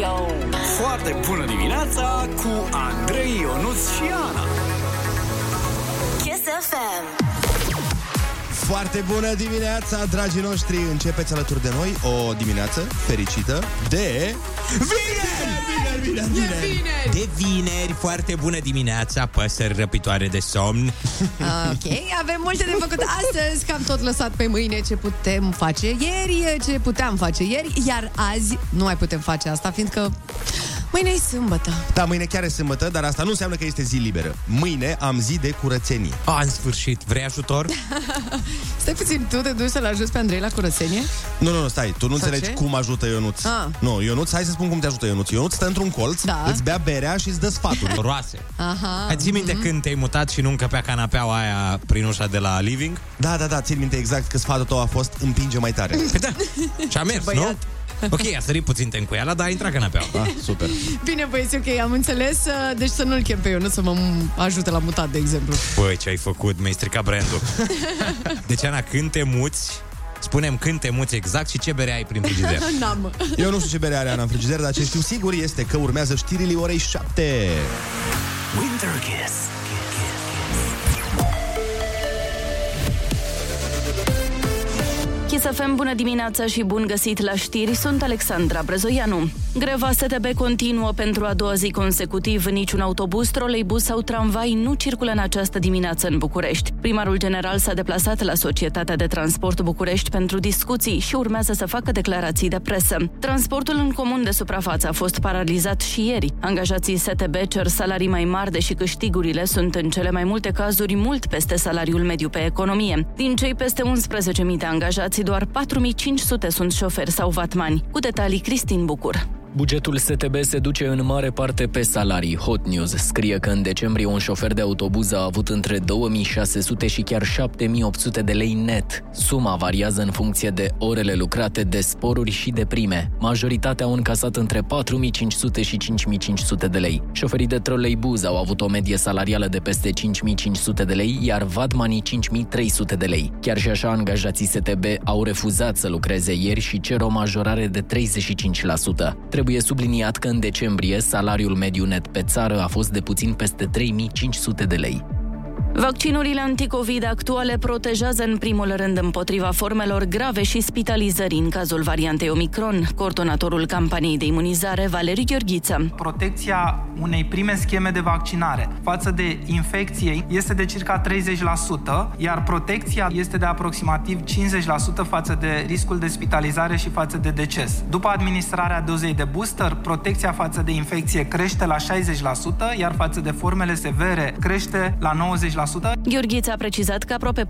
Radio. Foarte bună dimineața cu Andrei Ionuț și Ana. Kiss FM. Foarte bună dimineața, dragii noștri! Începeți alături de noi o dimineață fericită de... Vineri! Vineri, vineri, vineri! De vineri, foarte bună dimineața, păsări răpitoare de somn. Ok, avem multe de făcut astăzi, că am tot lăsat pe mâine ce putem face ieri, ce puteam face ieri, iar azi nu mai putem face asta, fiindcă mâine e sâmbătă. Da, mâine chiar e sâmbătă, dar asta nu înseamnă că este zi liberă. Mâine am zi de curățenie. A, în sfârșit, vrei ajutor? Stai puțin, tu te duci să-l ajuți pe Andrei la curățenie? Nu, nu, nu, stai, tu nu Sau înțelegi ce? cum ajută Ionuț. Ah. Nu, Ionuț, hai să spun cum te ajută Ionuț. Ionuț stă într-un colț, Da. îți bea berea și îți dă sfaturi. Roase. Aha. Ai ții minte când te-ai mutat și nu încăpea canapeaua aia prin ușa de la living? Da, da, da, țin minte exact că sfatul tău a fost împinge mai tare. Păi da, și a mers, nu? Băiat. Ok, a sărit puțin tencuiala, dar a intrat canapeaua. Ah, super. Bine, băieți, ok, am înțeles, uh, deci să nu-l chem pe Ionut să mă ajute la mutat, de exemplu. Băi, ce ai făcut? Mi-ai stricat brandul. Deci, Ana, când te muți, spunem când te muți exact și ce bere ai prin frigider. N-am. Eu nu știu ce bere are Ana în frigider, dar ce știu sigur este că urmează știrile orei 7. Winter Kiss. Kiss FM, bună dimineața și bun găsit la știri, sunt Alexandra Brezoianu. Greva STB continuă pentru a doua zi consecutiv. Niciun autobuz, troleibuz sau tramvai nu circulă în această dimineață în București. Primarul general s-a deplasat la Societatea de Transport București pentru discuții și urmează să facă declarații de presă. Transportul în comun de suprafață a fost paralizat și ieri. Angajații STB cer salarii mai mari, deși câștigurile sunt în cele mai multe cazuri mult peste salariul mediu pe economie. Din cei peste 11.000 de angajați, doar 4.500 sunt șoferi sau vatmani. Cu detalii, Cristin Bucur. Bugetul STB se duce în mare parte pe salarii. Hot News scrie că în decembrie un șofer de autobuz a avut între 2600 și chiar 7800 de lei net. Suma variază în funcție de orele lucrate, de sporuri și de prime. Majoritatea au încasat între 4500 și 5500 de lei. Șoferii de troleibuz au avut o medie salarială de peste 5500 de lei, iar vadmanii 5300 de lei. Chiar și așa, angajații STB au refuzat să lucreze ieri și cer o majorare de 35%. Trebuie subliniat că în decembrie salariul mediu net pe țară a fost de puțin peste 3500 de lei. Vaccinurile anticovid actuale protejează în primul rând împotriva formelor grave și spitalizării în cazul variantei Omicron. Coordonatorul campaniei de imunizare, Valeriu Gheorghiță. Protecția unei prime scheme de vaccinare față de infecție este de circa 30%, iar protecția este de aproximativ 50% față de riscul de spitalizare și față de deces. După administrarea dozei de booster, protecția față de infecție crește la 60%, iar față de formele severe crește la 90%. Gheorghiță a precizat că aproape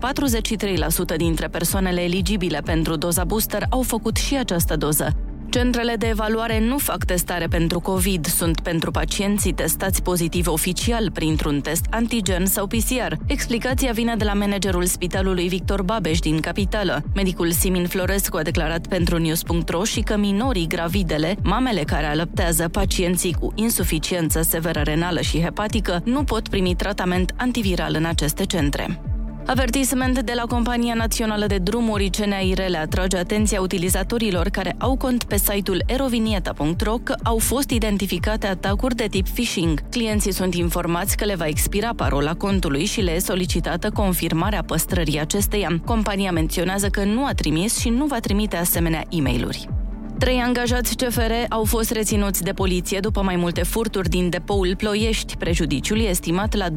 43% dintre persoanele eligibile pentru doza booster au făcut și această doză. Centrele de evaluare nu fac testare pentru COVID, sunt pentru pacienții testați pozitiv oficial printr-un test antigen sau PCR. Explicația vine de la managerul spitalului Victor Babeș din capitală. Medicul Simin Florescu a declarat pentru News.ro și că minorii gravidele, mamele care alăptează, pacienții cu insuficiență severă renală și hepatică, nu pot primi tratament antiviral în aceste centre. Avertisment de la Compania Națională de Drumuri CNAIRL atrage atenția utilizatorilor care au cont pe site-ul erovinieta.ro că au fost identificate atacuri de tip phishing. Clienții sunt informați că le va expira parola contului și le e solicitată confirmarea păstrării acesteia. Compania menționează că nu a trimis și nu va trimite asemenea e-mailuri. Trei angajați CFR au fost reținuți de poliție după mai multe furturi din depoul Ploiești. Prejudiciul e estimat la 25.000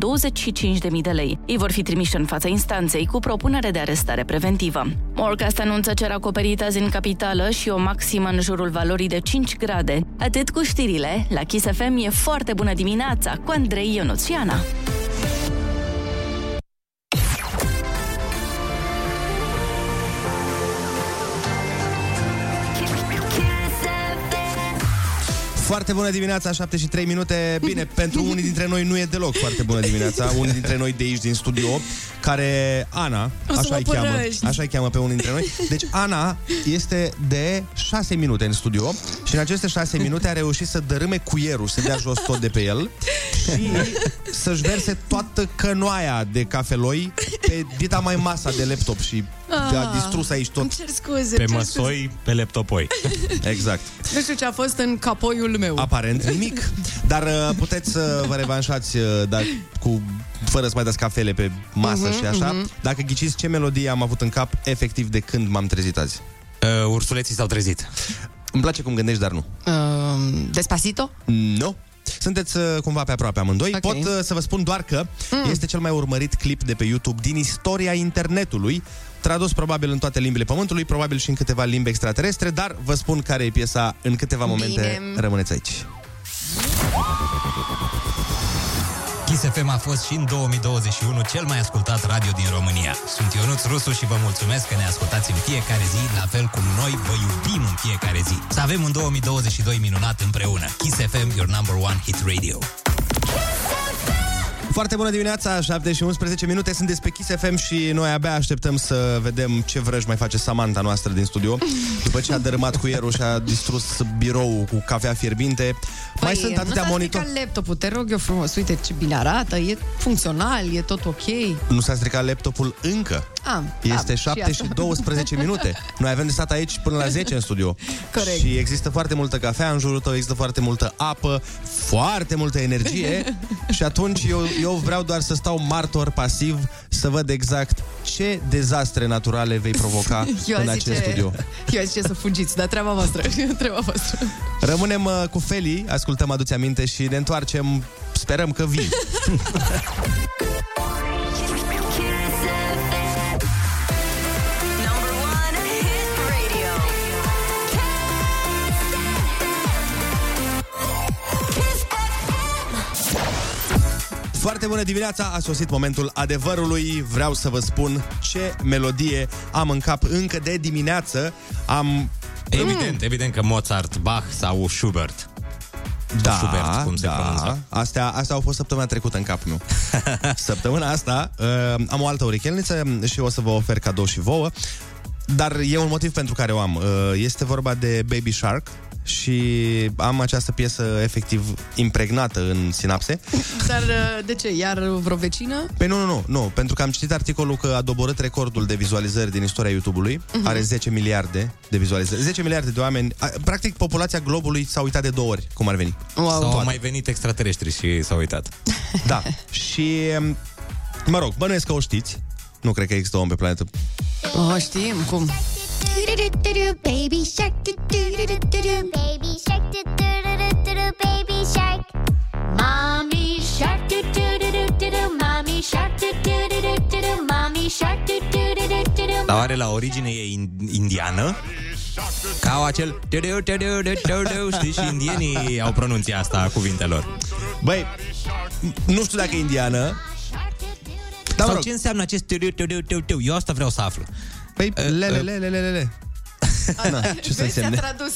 de lei. Ei vor fi trimiși în fața instanței cu propunere de arestare preventivă. Morcast anunță cer acoperit azi în capitală și o maximă în jurul valorii de 5 grade. Atât cu știrile. La Kiss FM e foarte bună dimineața cu Andrei Ionuțiana. Foarte bună dimineața, 7 și 3 minute. Bine, pentru unii dintre noi nu e deloc foarte bună dimineața. Unii dintre noi de aici din studio, care Ana, O să așa mă îi cheamă, părăști. așa îi cheamă pe unii dintre noi. Deci Ana este de 6 minute în studio și în aceste 6 minute a reușit să dărâme cuierul, să dea jos tot de pe el și să-și verse toată cănoaia de cafeloi pe dita mai masa de laptop și a Ah, distrus aici tot. Îmi cer scuze. Pe cer măsoi, pe laptopoi. Exact. scuze. Nu știu ce a fost în capoiul meu. Aparent nimic. Dar uh, puteți să vă revanșați uh, da, cu, fără să mai dați cafele pe masă Mhm, și așa. mhm. Dacă ghiciți ce melodie am avut în cap, efectiv de când m-am trezit azi. Uh, ursuleții s-au trezit. Îmi place cum gândești, dar nu. Uh, Despacito? Nu. Sunteți uh, cumva pe aproape amândoi. Ok. Pot uh, să vă spun doar că mm. este cel mai urmărit clip de pe YouTube din istoria internetului, tradus probabil în toate limbile pământului, probabil și în câteva limbi extraterestre, dar vă spun care e piesa în câteva momente. Bine. Rămâneți aici. Kiss FM a fost și în 2021 cel mai ascultat radio din România. Sunt Ionuț Rusu și vă mulțumesc că ne ascultați în fiecare zi, la fel cum noi vă iubim în fiecare zi. Să avem un 2022 minunat împreună. Kiss FM, your number one hit radio. Foarte bună dimineața, 7 și 11 minute, sunteți pe Kiss FM și noi abia așteptăm să vedem ce vrăj mai face Samantha noastră din studio. După ce a dărâmat cuierul și a distrus biroul cu cafea fierbinte. mai Păi, sunt atâtea nu s-a monitori. stricat laptopul, te rog eu frumos. Uite ce bine arată, e funcțional, e tot ok. Nu s-a stricat laptopul încă. Ah, Este da, 7 și, asta. 12 minute. Noi avem de stat aici până la 10 în studio. Corect. Și există foarte multă cafea în jurul tău, există foarte multă apă, foarte multă energie și atunci eu, eu vreau doar să stau martor pasiv să văd exact ce dezastre naturale vei provoca Eu în aș acest zice, studio. eu aș zice să fugiți, dar treaba voastră, treaba voastră. Rămânem uh, cu Feli, ascultăm Aduți Aminte și ne întoarcem, sperăm că vii. Foarte bună dimineața, a sosit momentul adevărului. Vreau să vă spun ce melodie am în cap încă de dimineață. Am Evident, evident că Mozart, Bach sau Schubert. Da, Schubert, cum se da. pronunță. Astea, astea au fost săptămâna trecută în capul meu. Săptămâna asta uh, am o altă urichelniță și o să vă ofer cadou și vouă. Dar e un motiv pentru care o am. Uh, este vorba de Baby Shark și am această piesă efectiv impregnată în sinapse. Dar uh, de ce? Iar vreo vecină? Păi nu, nu, nu, nu, pentru că am citit articolul că a doborât recordul de vizualizări din istoria YouTube-ului. Mhm. Are 10 miliarde de vizualizări. 10 miliarde de oameni. A, Practic, populația globului s-a uitat de două ori, cum ar veni. Wow. Sau au Toate. mai venit extraterestri și s-au uitat. Da. și, mă rog, bănuiesc că o știți. Nu cred că există om pe planetă. Oh, știm cum. Baby shark, do do do do do do. Baby shark, do do do do do do. Baby shark. Mommy shark, do do do do do do. Mommy shark, do do do do do do. Mommy shark, do do do do do do. Dar oare la origine e in- indiană? Ca au acel... tu-du, tu-du, tu-du, Știi? Și indienii au pronunția asta a cuvintelor. Băi, nu știu dacă e indiană. Dar mă Sau rog. ce înseamnă acest tu-du, tu-du, tu-du? Eu asta vreau să aflu. Păi, Uh, lele, uh. lele, lele, lele. Na, ce să Versia însemne? tradus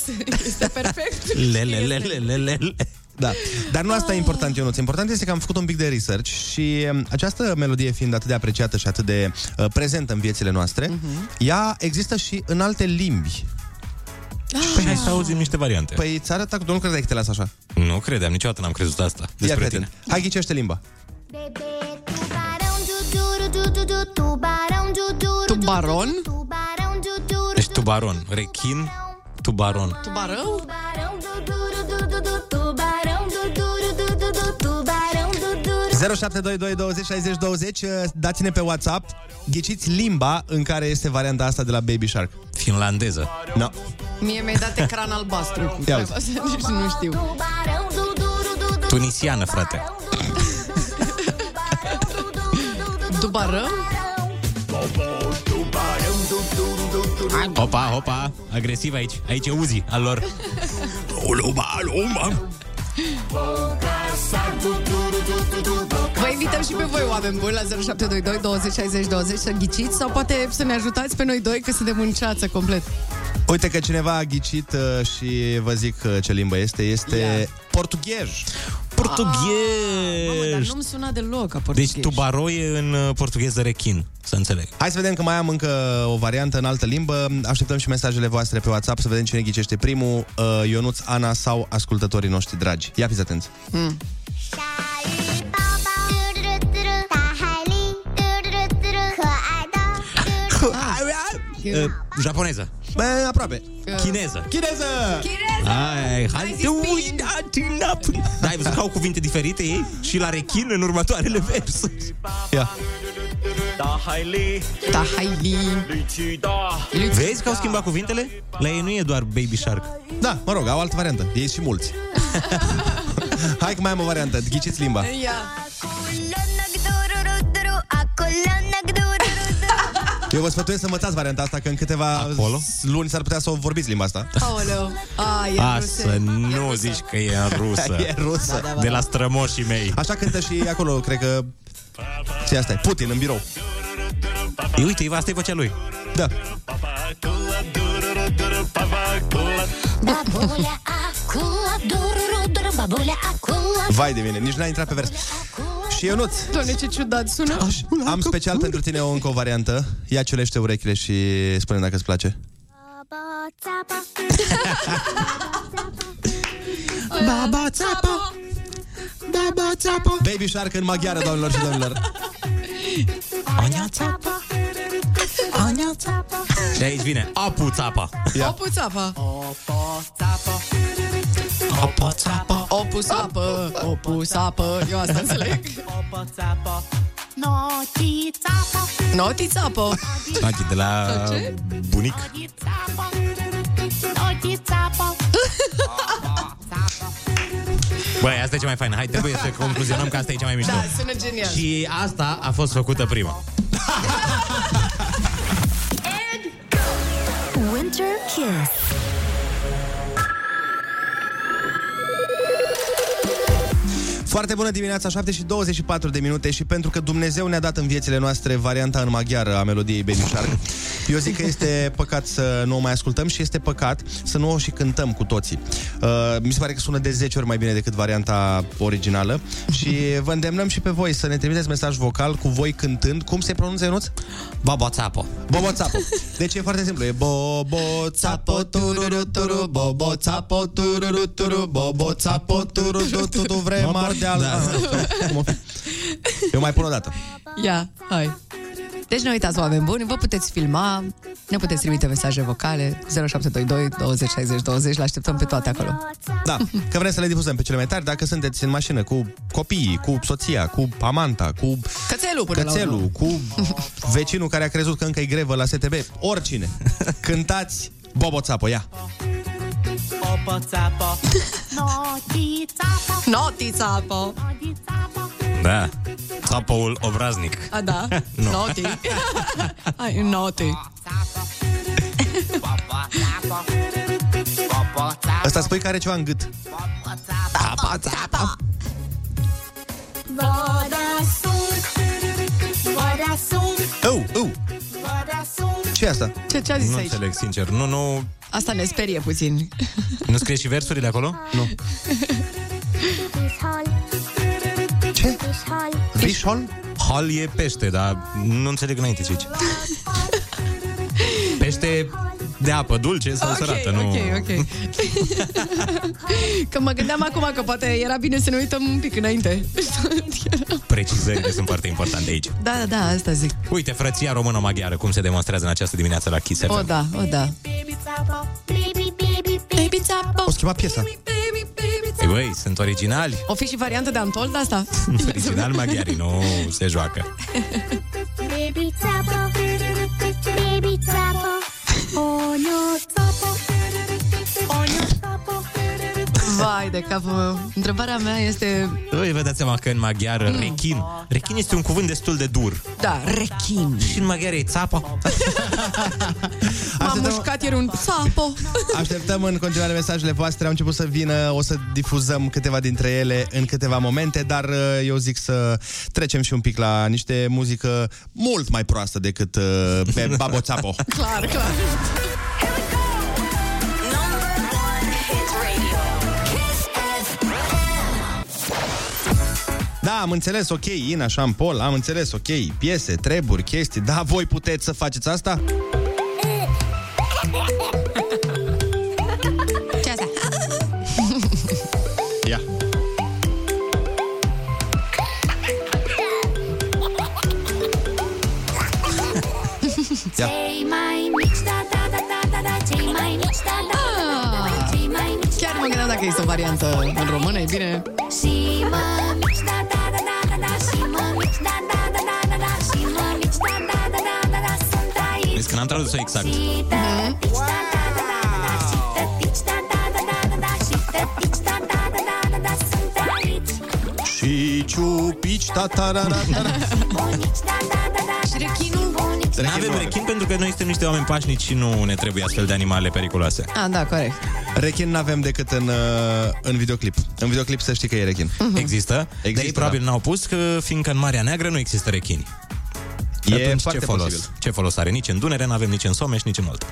este perfect. Le, le, le, le, le, le, le. Da. Dar nu asta e important, Ionuț. Important este că am făcut un pic de research și um, această melodie fiind atât de apreciată și atât de uh, prezentă în viețile noastre, Mhm. ea există și în alte limbi. Păi hai să auzim niște variante. Păi îți arăt, nu credeai că te las așa. Nu credeam, niciodată n-am crezut asta Ia despre fii tine. atent. Hai ghicește limba. Baby, tubarão, do do do. Tubaron? Tubarão, do do do Deci do. tubaron, rechin, tubaron. Tubarău? Tubarão, do do do do do do. Tubarão, do do do do do do. Tubarão, do do do. 0722 20 60 20 uh, Dați-ne pe WhatsApp Ghiciți limba în care este varianta asta de la Baby Shark Finlandeză. No. Mie mi-ai dat ecran albastru cu Ia treaba asta, deci nu știu. Tubarão, do do do do do. Tunisiană, frate. Tubarăm? Hopa, hopa, agresiv aici. Aici e Uzi al lor. Oluma, oluma. Vă invităm și pe voi, oameni buni, la 0722 20 60 20 să ghiciți sau poate să ne ajutați pe noi doi că suntem în ceață complet. Uite că cineva a ghicit uh, și vă zic uh, ce limbă este Este Ia. portughez Mamă, dar Portughez. nu-mi suna deloc ca Deci portughez. tubaro e în uh, portugheză rechin, să înțeleg. Hai să vedem că mai am încă o variantă în altă limbă Așteptăm și mesajele voastre pe WhatsApp Să vedem cine ghicește primul uh, Ionuț, Ana sau ascultătorii noștri dragi Ia fiți atenți Mm. Uh, japoneză. Bă, aproape. Chineză. Chineză! Chineză! Ai, hai zis să bine. uitați Da, ai văzut că au cuvinte diferite ei? Și la rechin în următoarele versuri. Ia. Da, hai li. Vezi că au schimbat cuvintele? La ei nu e doar Baby Shark. Da, mă rog, au altă variantă. Ei și mulți. Hai că mai am o variantă. Ghiciți limba. Ia. Eu vă sfătuiesc să învățați varianta asta, că în câteva Acolo? luni s-ar putea să o vorbiți limba asta. Aoleu, a, e a, să nu e zici că e în rusă. e rusă. Da, da, da, De la strămoșii mei. Așa cântă și acolo, cred că... Ce asta e? Putin în birou. E, uite, asta e vocea lui. Da. Vai de mine, nici n-a intrat pe vers. Și Ionuț, Doamne, ce ciudat sună. am special pentru tine o încă o variantă. Ia ciulește urechile și spune dacă îți place. Baba Baba țapa, țapa Baba țapa Baby Shark în maghiară, doamnelor și domnilor. Ania țapa Ania țapa Și aici vine Apu țapa Ia. O puțapă. Apu țapa O pusapă. O pusapă. Eu asta înțeleg. notiț țapa, Notițapă. Adi de la Ce? bunic notiț țapa, notiț țapa. Băi, asta e cea mai faină Hai, trebuie să concluzionăm că asta e cea mai mișto Da, sună genial. Și asta a fost făcută prima Winter Kiss. Foarte bună dimineața, 7 și 24 de minute și pentru că Dumnezeu ne-a dat în viețile noastre varianta în maghiară a melodiei Baby Shark, eu zic că este păcat să nu o mai ascultăm și este păcat să nu o și cântăm cu toții. Uh, mi se pare că sună de 10 ori mai bine decât varianta originală și vă îndemnăm și pe voi să ne trimiteți mesaj vocal cu voi cântând. Cum se pronunță, Ionuț? Baba țapă Bobo Țapo. Deci e foarte simplu. E Bobo Țapo, tururu, turu, Bobo Țapo, tururu, turu, Bobo Țapo, tururu, tu, tu, vrem ardeal. Da. Cum o fi? Eu mai pun o dată. Ia, hai. Deci nu uitați, oameni buni, vă puteți filma, ne puteți trimite mesaje vocale 0722 20 60 20, le așteptăm pe toate acolo. Da, că vrem să le difuzăm pe cele mai tari. Dacă sunteți în mașină cu copiii, cu soția, cu amanta, cu Cățelul până la urmă. cățelul, cu vecinul care a crezut că încă e grevă la STB, oricine. Cântați Bobo Țapo, ia. Noti țapa, Notițapă. noti țapa. Da Țapăul obraznic A, da. Noti. Hai, noti. Asta spui că are ceva în gât. Țapa, țapa Voda sunt, voda sunt, Oh, oh, voda sunt. Ce e asta? Ce, ce a zis Nu aici? înțeleg, sincer Nu, nu Asta ne sperie puțin. Nu scrie și versurile acolo? Nu Bishol, Ce? bishol, Vishol? Hal e pește, dar nu înțeleg înainte ce aici. Pește de apă dulce sau sărată, nu... ok, ok. că mă gândeam acum că poate era bine să ne uităm un pic înainte. Precizările sunt foarte importante aici. da, da, da, asta zic. Uite, frăția română-maghiară, cum se demonstrează în această dimineață la Kiss FM. O, da, o, da. baby țapa, baby, baby, Baby țapă. O schimba piesa. Baby, baby Ei, băi, sunt originali. O fi și variantă de Antol de asta? Original maghiarii, nu se joacă. baby țapa, baby țapa. Onio țapa, onio țapa. Vai de capul meu. Întrebarea mea este... Voi vă dați seama că în maghiară rechin. Rechin este un cuvânt destul de dur. Da, rechin. Și în maghiară e țapa. M-am mușcat ieri un sapo. Așteptăm în continuare mesajele voastre. Au început să vină, o să difuzăm câteva dintre ele în câteva momente, dar uh, eu zic să trecem și un pic la niște muzică mult mai proastă decât uh, pe Babo Țapo. clar, clar. Da, am înțeles, ok, Ina Șampol, am înțeles, ok, piese, treburi, chestii, da, voi puteți să faceți asta? Ce asta? Ia. Cei mai mici, da, da, da, da, da, da, cei mai mici, da, da, da, da, da, cei mai mici, Chiar mă gândeam dacă este o variantă în română, e bine. și mămici, da, da, da, da, da, da, și mămici, da, da, da, da, da, da, și mămici, da, da, da, da, da, da, sunt aici. Vezi că n-am tradus-o exact. Și ciupici, tatarara. Bunici, da, da, da, da, Și rechinul? bunici, Nu avem rechin pentru că noi suntem niște oameni pașnici și nu ne trebuie astfel de animale periculoase. Ah, da, corect. Rechin n-avem decât în, uh, în videoclip. În videoclip să știi că e rechin. Există, dar ei Există, probabil da. n-au pus că fiindcă în Marea Neagră nu există rechini. E Atunci foarte ce folos? posibil. Ce folos are? Nici în Dunăre, n-avem nici în Someș, nici în Oltă.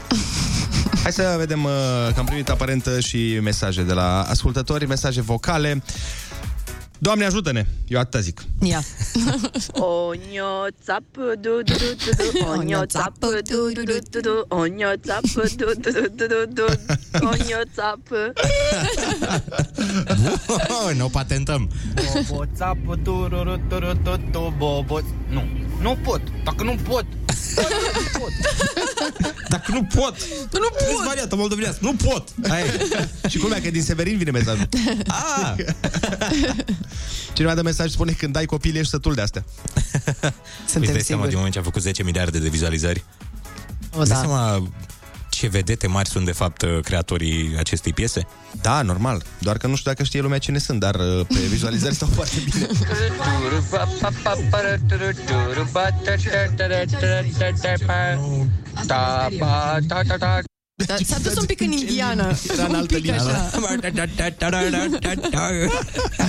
Hai să vedem uh, că am primit aparent uh, și mesaje de la ascultători, mesaje vocale. Doamne, ajută-ne! Eu atâta zic. Ia. Onioțap, du du du du Onioțap, du du du du Onioțap, du du du du du Onioțap. Bun, o patentăm. Boboțap, du du du du du Boboț... Nu nu pot. Dacă nu pot, Dacă nu pot! Nu pot! varianta moldovenească, nu pot! Hai. și culmea că din Severin vine mesajul. Ah, Cineva dă mesaj spune când dai copil ești sătul de astea. Suntem Îți dai seama siguri. din moment ce a făcut 10 miliarde de vizualizări? O, Îți dai da. seama ce vedete mari sunt de fapt creatorii acestei piese? Da, normal. Doar că nu știu dacă știe lumea cine sunt, dar uh, pe vizualizări stau foarte bine. da, ba, da, da, da. Da, s-a dus un pic în indiană. Era în un altă pic linie. așa.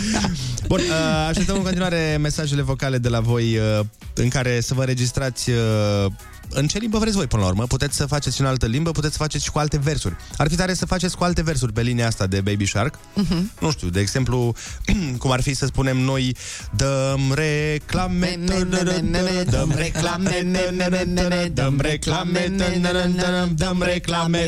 Bun, uh, așteptăm în continuare mesajele vocale de la voi uh, în care să vă registrați uh, în ce limbă vreți voi până la urmă. Puteți să faceți și în altă limbă, puteți să faceți și cu alte versuri. Ar fi tare să faceți cu alte versuri pe linia asta de Baby Shark. Uh-huh. Nu știu, de exemplu, cum ar fi să spunem noi dăm reclame, Me, me, me, me, me, dăm reclame, me, me, me, me, me, dăm reclame, dăm reclame.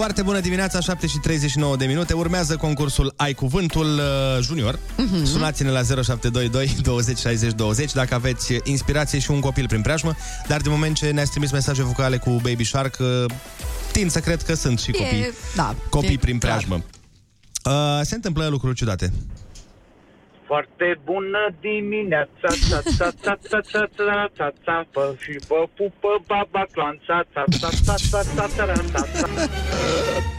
Foarte bună dimineața, 7 și 39 de minute. Urmează concursul Ai Cuvântul uh, Junior. Uh-huh. Sunați-ne la 0722 20 60 20 dacă aveți inspirație și un copil prin preajmă. Dar de moment ce ne-ați trimis mesaje vocale cu Baby Shark, uh, tind să cred că sunt și copii, E, da, copii e prin clar. preajmă. Uh, se întâmplă lucruri ciudate. Foarte bună dimineața, ța, ța, ța, ța, ța, ța, ța, ța, pă, și vă pupă baba clanța, ța, ța, ța, ța, ța, ța, ța, ța, ța.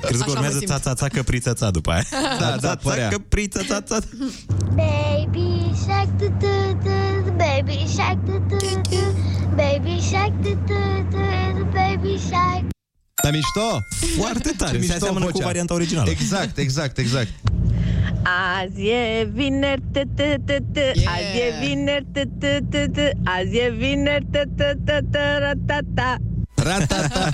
Crezi că Așa mă urmează simt. ța-ța-ța căprița-ța după aia. Da, da, părea. căprița-ța-ța. Baby shark, du, du, du, baby shark, du, du, du, baby shark, du, du, du, baby shark. La mișto? Foarte tare, Ce se mișto aseamănă cu vocea. varianta originală. Exact, exact, exact. Azi e vineri t t t t Azi e vineri t t t t Azi e vineri t t t t ra ta ta Ratata.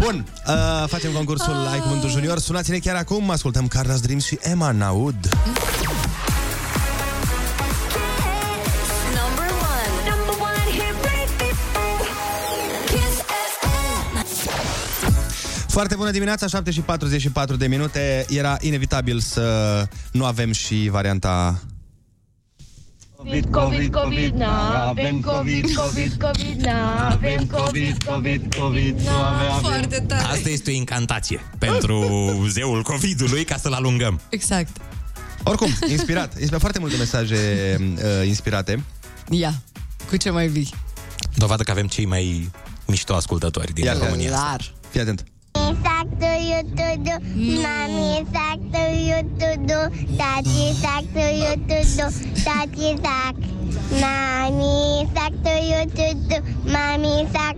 Bun, uh, facem concursul Ai Cuvântul Junior. Sunați-ne chiar acum, ascultăm Carla's Dreams și Emma Naud. Foarte bună dimineața, 7 și 44 de minute. Era inevitabil să nu avem și varianta... Covid, Covid, Covid, n-avem Covid, Covid, Covid, n-avem Covid, Covid, Covid, n-avem. Foarte tare. Asta este o incantație pentru zeul COVID-ului ca să-l alungăm. Exact. Oricum, inspirat. Este foarte multe mesaje uh, inspirate. Ia. Cu ce mai vii? Dovadă că avem cei mai mișto ascultători din Ia că- România. Clar. Fii atent. Exact, you to do, mami, exact, you to do, tati, exact, you to do, tati, exact, mami, exact, you to do, mami, exact.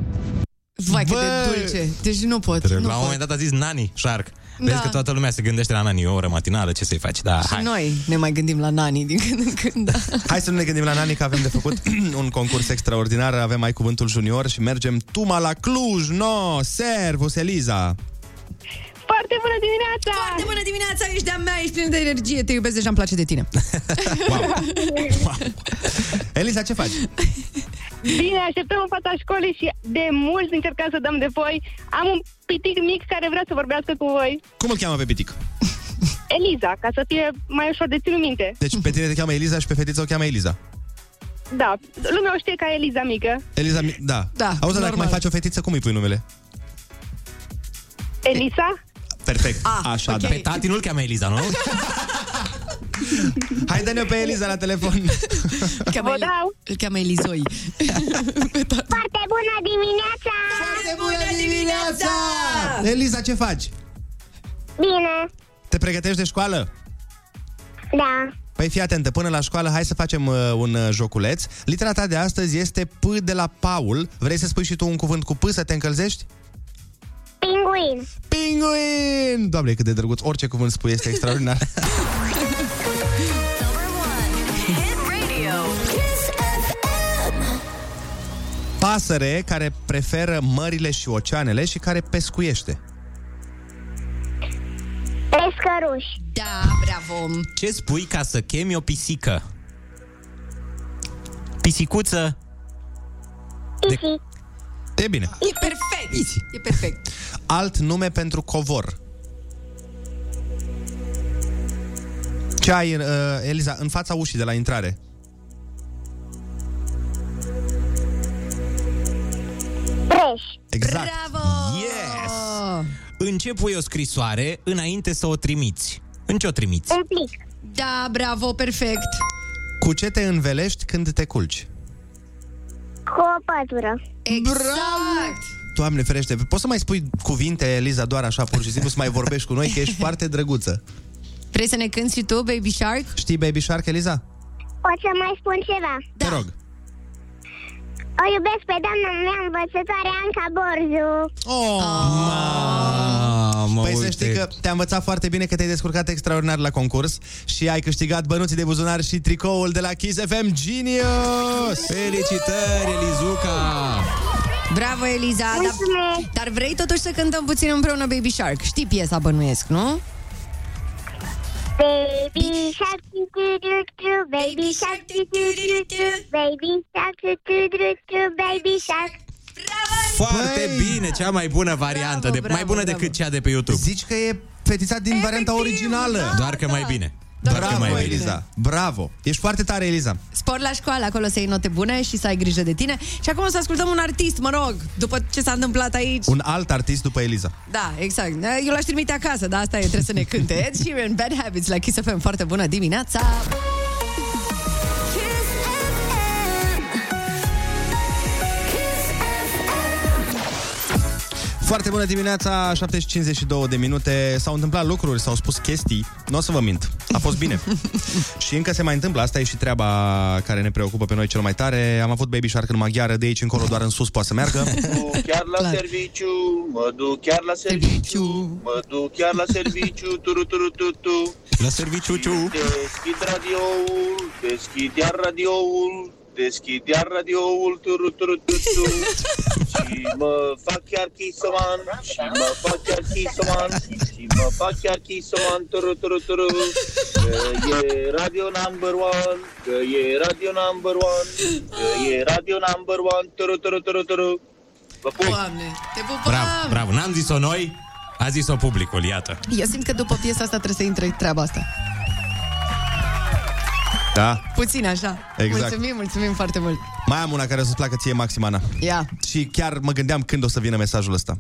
Vai, cât Bă! de dulce. Deci nu pot. Nu La un pot. moment dat a zis Nani Shark. Vezi Da. că toată lumea se gândește la Nani, o oră matinală, ce să-i faci? Da, Și hai. noi ne mai gândim la nani din când în când. Da. Hai să nu ne gândim la Nani că avem de făcut un concurs extraordinar. Avem Ai Cuvântul Junior și mergem tuma la Cluj. No, servus, Eliza. Foarte bună dimineața! Foarte bună dimineața, ești de-a mea, ești plină de energie, te iubesc, deja îmi place de tine. Wow. wow. Eliza, ce faci? Bine, așteptăm în fața școlii și de mult încercăm să dăm de voi. Am un pitic mic care vrea să vorbească cu voi. Cum îl cheamă pe pitic? Eliza, ca să fie mai ușor de ținut minte. Deci pe tine te cheamă Eliza și pe fetița o cheamă Eliza. Da, lumea o știe ca Eliza mică. Eliza, mi- da. Da, Auzi, dacă normal. mai faci o fetiță, cum îi pui numele? Elisa? Perfect. Ah, Așa, ok. da. Pe tati nu-l cheamă Eliza, nu? Hai, dă-ne pe Eliza la telefon. Îl cheamă, Vă El- dau. îl cheamă Elizoi. Foarte bună dimineața! Bună dimineața! Eliza, ce faci? Bine, Te pregătești de școală? da. Păi fii atentă, până la școală hai să facem uh, un uh, joculeț. Litera ta de astăzi este P de la Paul. Vrei să spui și tu un cuvânt cu P să te încălzești? Pinguin. Pinguin! Doamne, cât de drăguț. Orice cuvânt spui este extraordinar. Number one. Hit radio. Kiss FM. Pasăre care preferă mările și oceanele și care pescuiește. Pescăruș. Da, bravo. Ce spui ca să chemi o pisică? Pisicuță? Pisic. E bine. E perfect. E perfect. Alt nume pentru covor. Ce ai, uh, Eliza, în fața ușii de la intrare? Preș. Exact. Bravo! Yes! În ce pui o scrisoare înainte să o trimiți? În ce o trimiți? Un plic. Da, bravo, perfect. Cu ce te învelești când te culci? Cu o pătură. Exact. Doamne ferește, poți să mai spui cuvinte, Eliza, doar așa, pur și simplu, să mai vorbești cu noi, că ești foarte drăguță. Vrei să ne cânti și tu, Baby Shark? Știi Baby Shark, Eliza? O să mai spun ceva. Te rog. O iubesc pe doamna mea învățătoare Anca Borzu. Oh, Mamă, Păi să uite. știi că te-a învățat foarte bine că te-ai descurcat extraordinar la concurs și ai câștigat bănuții de buzunar și tricoul de la Kiss FM Genius! Felicitări, Elizuca! Bravo, Eliza. Dar, Mulțumesc. dar vrei totuși să cântăm puțin împreună Baby Shark? Știi piesa, bănuiesc, nu? Baby shark, do do do do, baby shark, do do do do, baby shark, do do do do, baby shark. Foarte Băi! bine, cea mai bună variantă, Bravo, de, bravo, mai bună bravo. decât cea de pe YouTube. Zici că e fetița din varianta originală. Doar că mai bine. Doar că Bravo, mai bine. Eliza. Bravo. Ești foarte tare, Eliza. Spor la școală, acolo să iei note bune și să ai grijă de tine. Și acum o să ascultăm un artist, mă rog, după ce s-a întâmplat aici. Un alt artist după Eliza. Da, exact. Eu l-aș trimite acasă, dar asta e, trebuie să ne cânte. Ed Sheeran, Bad Habits la Kiss FM. Foarte bună dimineața! Foarte bună dimineața, 7.52 de minute. S-au întâmplat lucruri, s-au spus chestii. Nu o să vă mint. A fost bine. și încă se mai întâmplă. Asta e și treaba care ne preocupă pe noi cel mai tare. Am avut Baby Shark în maghiară, de aici încolo doar în sus poate să meargă. duc chiar la Clar. serviciu, mă duc chiar la serviciu, mă duc chiar la serviciu, turu turu tu tu. La serviciu, ciu. Deschid radioul, deschid iar radioul, deschid iar radioul, turu turu tu tu. Și mă fac chiar chisoman, și mă fac chiar chisoman, și mă fac chiar chisoman, turu turu turu. Că e radio number one, că e radio number one, că e radio number one, turu turu turu turu. Vă pup! Doamne, te pupăm! Bravo, bravo. N-am zis-o noi, a zis-o publicul, iată. Eu simt că după piesa asta trebuie să intre treaba asta. Da. Puțin așa. Exact. Mulțumim, mulțumim foarte mult. Mai am una care o să-ți placă ție, Maximana. Ia. Și chiar mă gândeam când o să vină mesajul ăsta.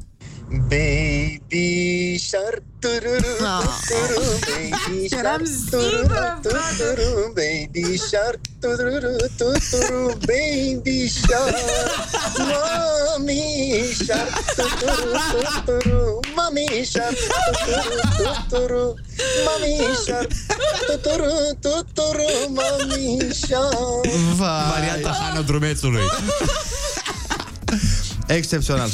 Baby shark, tururu, Ah. tururu, baby Eram shark, sigură, tururu, tururu, baby shark, tururu, tururu, baby shark, mommy shark, tururu, tururu, mommy shark, tururu, tururu, mommy shark, tururu, tururu, mommy shark. Varianta Hano Drumețului. Excepțional.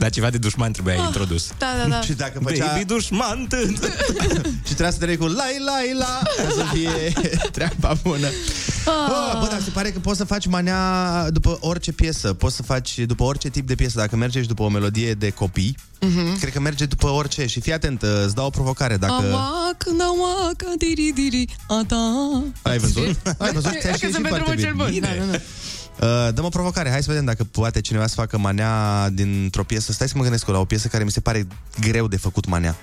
Dar ceva de dușman trebuia introdus. Da, da, da. Și dacă făcea... Baby dușman tânt. Și trebuia să te cu lai, lai, la Ca să fie treaba bună oh, Bă, dar se pare că poți să faci manea După orice piesă Poți să faci după orice tip de piesă Dacă mergi după o melodie de copii Mhm. Cred că merge după orice Și fii atent, îți dau o provocare Dacă Amac, nawac, diri, diri, a ta. ai văzut Ai văzut, ți-a Că și sunt ieșit pe foarte drumul cel bine bun. Da, da, da. Uh, dăm o provocare, hai să vedem dacă poate cineva să facă manea dintr-o piesă. Stai să mă gândesc eu la o piesă care mi se pare greu de făcut manea.